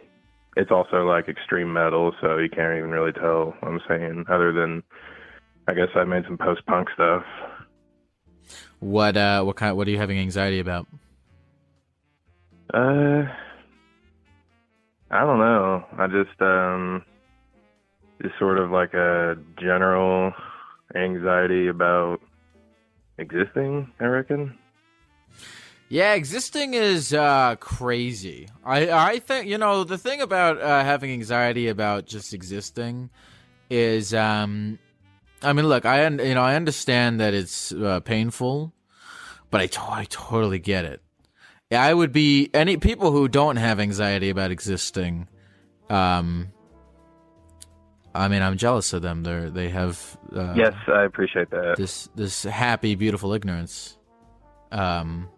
it's also like extreme metal, so you can't even really tell what I'm saying, other than I guess I made some post punk stuff. What uh what kind what are you having anxiety about? Uh, I don't know. I just um, just sort of like a general anxiety about existing. I reckon. Yeah, existing is uh, crazy. I I think you know the thing about uh, having anxiety about just existing is um, I mean, look, I you know I understand that it's uh, painful, but I, to- I totally get it. I would be any people who don't have anxiety about existing. Um, I mean, I'm jealous of them. They're they have uh, yes, I appreciate that. this this happy, beautiful ignorance. Um,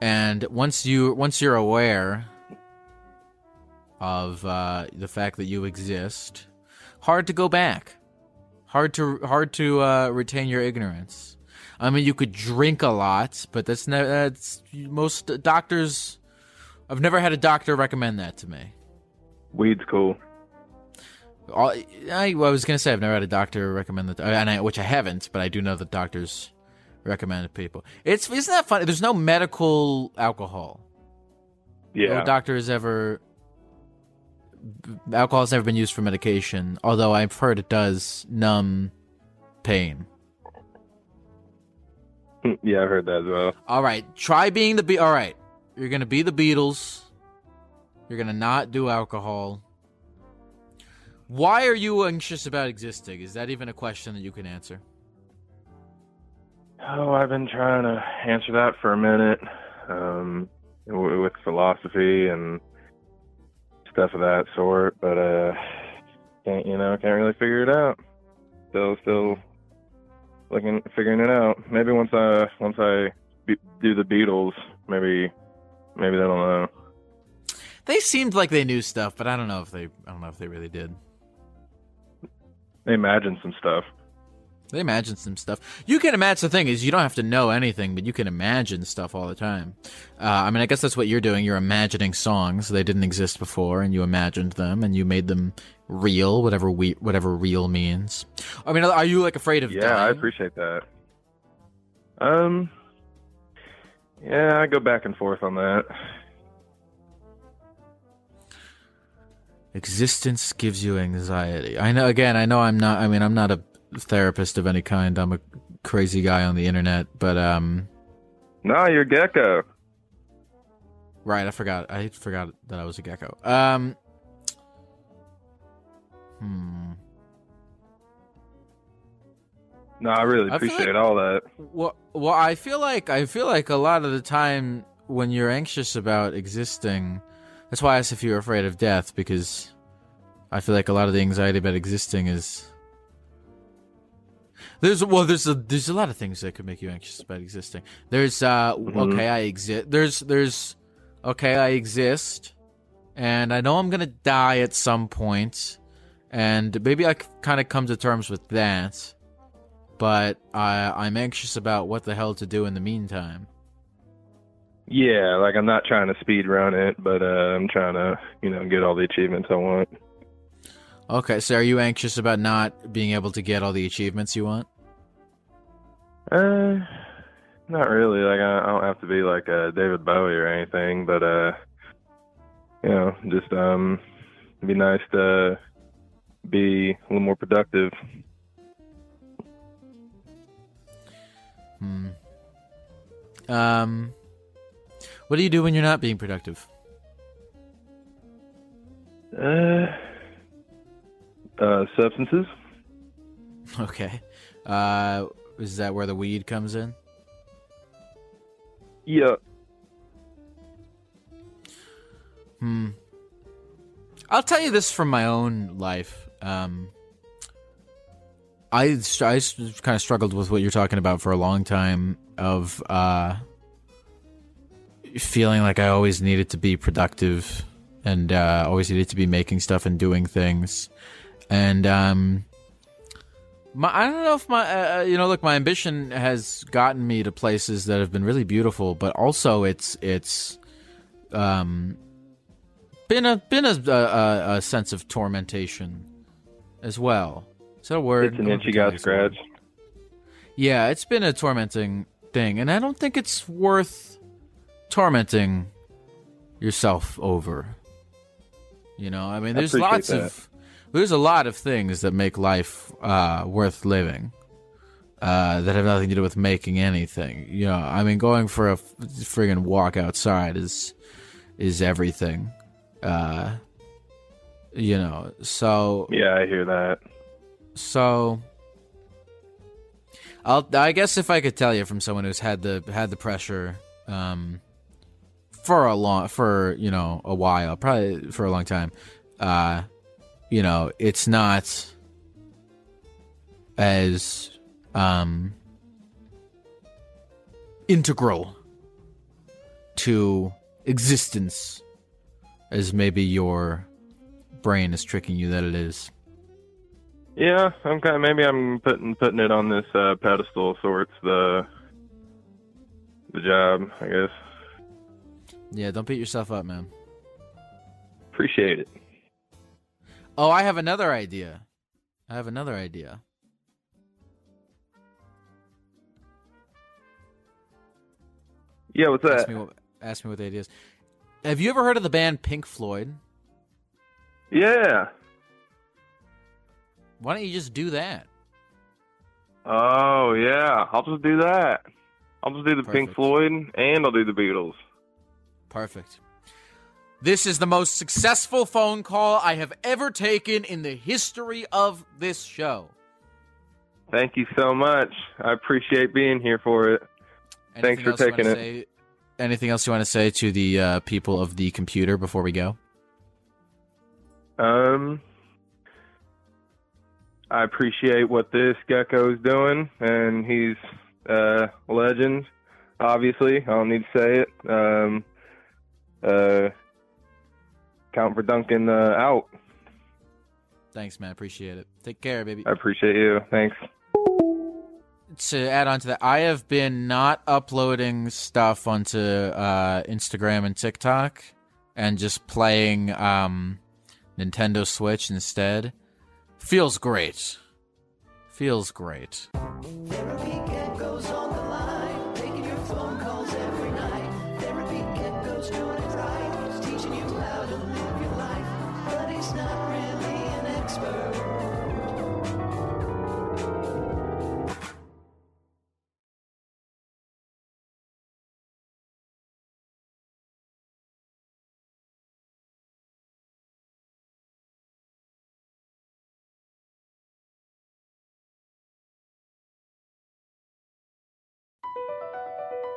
and once you once you're aware of uh, the fact that you exist, hard to go back. Hard to hard to uh, retain your ignorance. I mean, you could drink a lot, but that's ne- that's most doctors. I've never had a doctor recommend that to me. Weed's cool. All, I, I was gonna say I've never had a doctor recommend that, and I, which I haven't, but I do know that doctors recommend it people. It's isn't that funny? There's no medical alcohol. Yeah. No doctor has ever. Alcohol has never been used for medication, although I've heard it does numb pain. yeah, I've heard that as well. All right, try being the Be. All right, you're gonna be the Beatles. You're gonna not do alcohol. Why are you anxious about existing? Is that even a question that you can answer? Oh, I've been trying to answer that for a minute, um, w- with philosophy and stuff of that sort, but uh, can't you know can't really figure it out. Still, still looking, figuring it out. Maybe once I once I be, do the Beatles, maybe maybe that'll know. They seemed like they knew stuff, but I don't know if they. I don't know if they really did. They imagined some stuff. They imagine some stuff. You can imagine. The thing is, you don't have to know anything, but you can imagine stuff all the time. Uh, I mean, I guess that's what you're doing. You're imagining songs they didn't exist before, and you imagined them, and you made them real, whatever we, whatever real means. I mean, are you like afraid of Yeah, I appreciate that. Um, yeah, I go back and forth on that. Existence gives you anxiety. I know. Again, I know I'm not. I mean, I'm not a therapist of any kind. I'm a crazy guy on the internet, but um, No, you're Gecko. right. I forgot. I forgot that I was a gecko. Um, hmm. No, I really I appreciate like- all that. Well, well, I feel like I feel like a lot of the time when you're anxious about existing, that's why I asked if you were afraid of death because I feel like a lot of the anxiety about existing is there's well there's a there's a lot of things that could make you anxious about existing. There's uh okay I exist. There's there's okay I exist, and I know I'm gonna die at some point, and maybe I kind of come to terms with that but I, I'm anxious about what the hell to do in the meantime. Yeah, like I'm not trying to speed run it, but uh, I'm trying to, you know, get all the achievements I want. Okay, so are you anxious about not being able to get all the achievements you want? Uh, not really. Like I, I don't have to be like uh, David Bowie or anything, but uh, you know, just um, it'd be nice to be a little more productive. Hmm. Um, what do you do when you're not being productive? Uh, uh, substances. Okay. Uh, is that where the weed comes in? Yeah. Hmm. I'll tell you this from my own life. Um, I, I kind of struggled with what you're talking about for a long time of uh, feeling like I always needed to be productive and uh, always needed to be making stuff and doing things. And um, my I don't know if my uh, uh, you know look my ambition has gotten me to places that have been really beautiful, but also it's it's um been a been a a, a sense of tormentation as well. Is that a word? It's an itch you got scratch. Yeah, it's been a tormenting thing, and I don't think it's worth tormenting yourself over. You know, I mean, there's lots that. of there's a lot of things that make life uh, worth living uh, that have nothing to do with making anything. You know, I mean, going for a f- friggin' walk outside is is everything. Uh, you know, so Yeah, I hear that. so I'll I guess if I could tell you from someone who's had the had the pressure um for a long for you know a while, probably for a long time. Uh you know, it's not as um integral to existence as maybe your brain is tricking you that it is. Yeah, I'm kind of maybe I'm putting putting it on this uh, pedestal, so it's the the job, I guess. Yeah, don't beat yourself up, man. Appreciate it. Oh, I have another idea. I have another idea. Yeah, what's Ask that? me what, ask me what the idea is. Have you ever heard of the band Pink Floyd? Yeah. Why don't you just do that? Oh yeah, I'll just do that. I'll just do the Pink Floyd, and I'll do the Beatles. Perfect. This is the most successful phone call I have ever taken in the history of this show. Thank you so much. I appreciate being here for it. Thanks for else you wanna taking it. say- anything else you want to say to the uh, people of the computer before we go? Um, I appreciate what this gecko is doing, and he's uh, a legend. Obviously, I don't need to say it. Um, uh, count for Duncan uh, out. Thanks, man. Appreciate it. Take care, baby. I appreciate you. Thanks. to add on to that, I have been not uploading stuff onto uh, Instagram and TikTok, and just playing um, Nintendo Switch instead. Feels great. Feels great.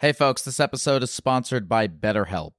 Hey, folks, this episode is sponsored by BetterHelp.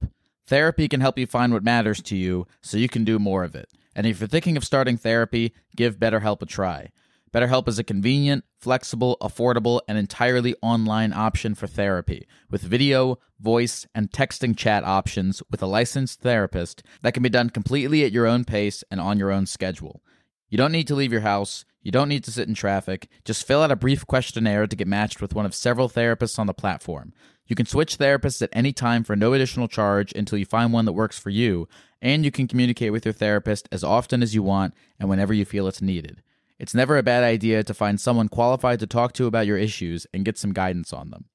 Therapy can help you find what matters to you so you can do more of it. And if you're thinking of starting therapy, give BetterHelp a try. BetterHelp is a convenient, flexible, affordable, and entirely online option for therapy with video, voice, and texting chat options with a licensed therapist that can be done completely at your own pace and on your own schedule. You don't need to leave your house. You don't need to sit in traffic. Just fill out a brief questionnaire to get matched with one of several therapists on the platform. You can switch therapists at any time for no additional charge until you find one that works for you, and you can communicate with your therapist as often as you want and whenever you feel it's needed. It's never a bad idea to find someone qualified to talk to about your issues and get some guidance on them.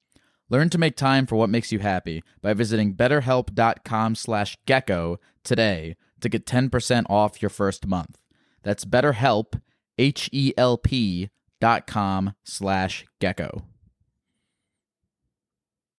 Learn to make time for what makes you happy by visiting betterhelp.com slash gecko today to get 10% off your first month. That's betterhelp, H-E-L-P dot com slash gecko.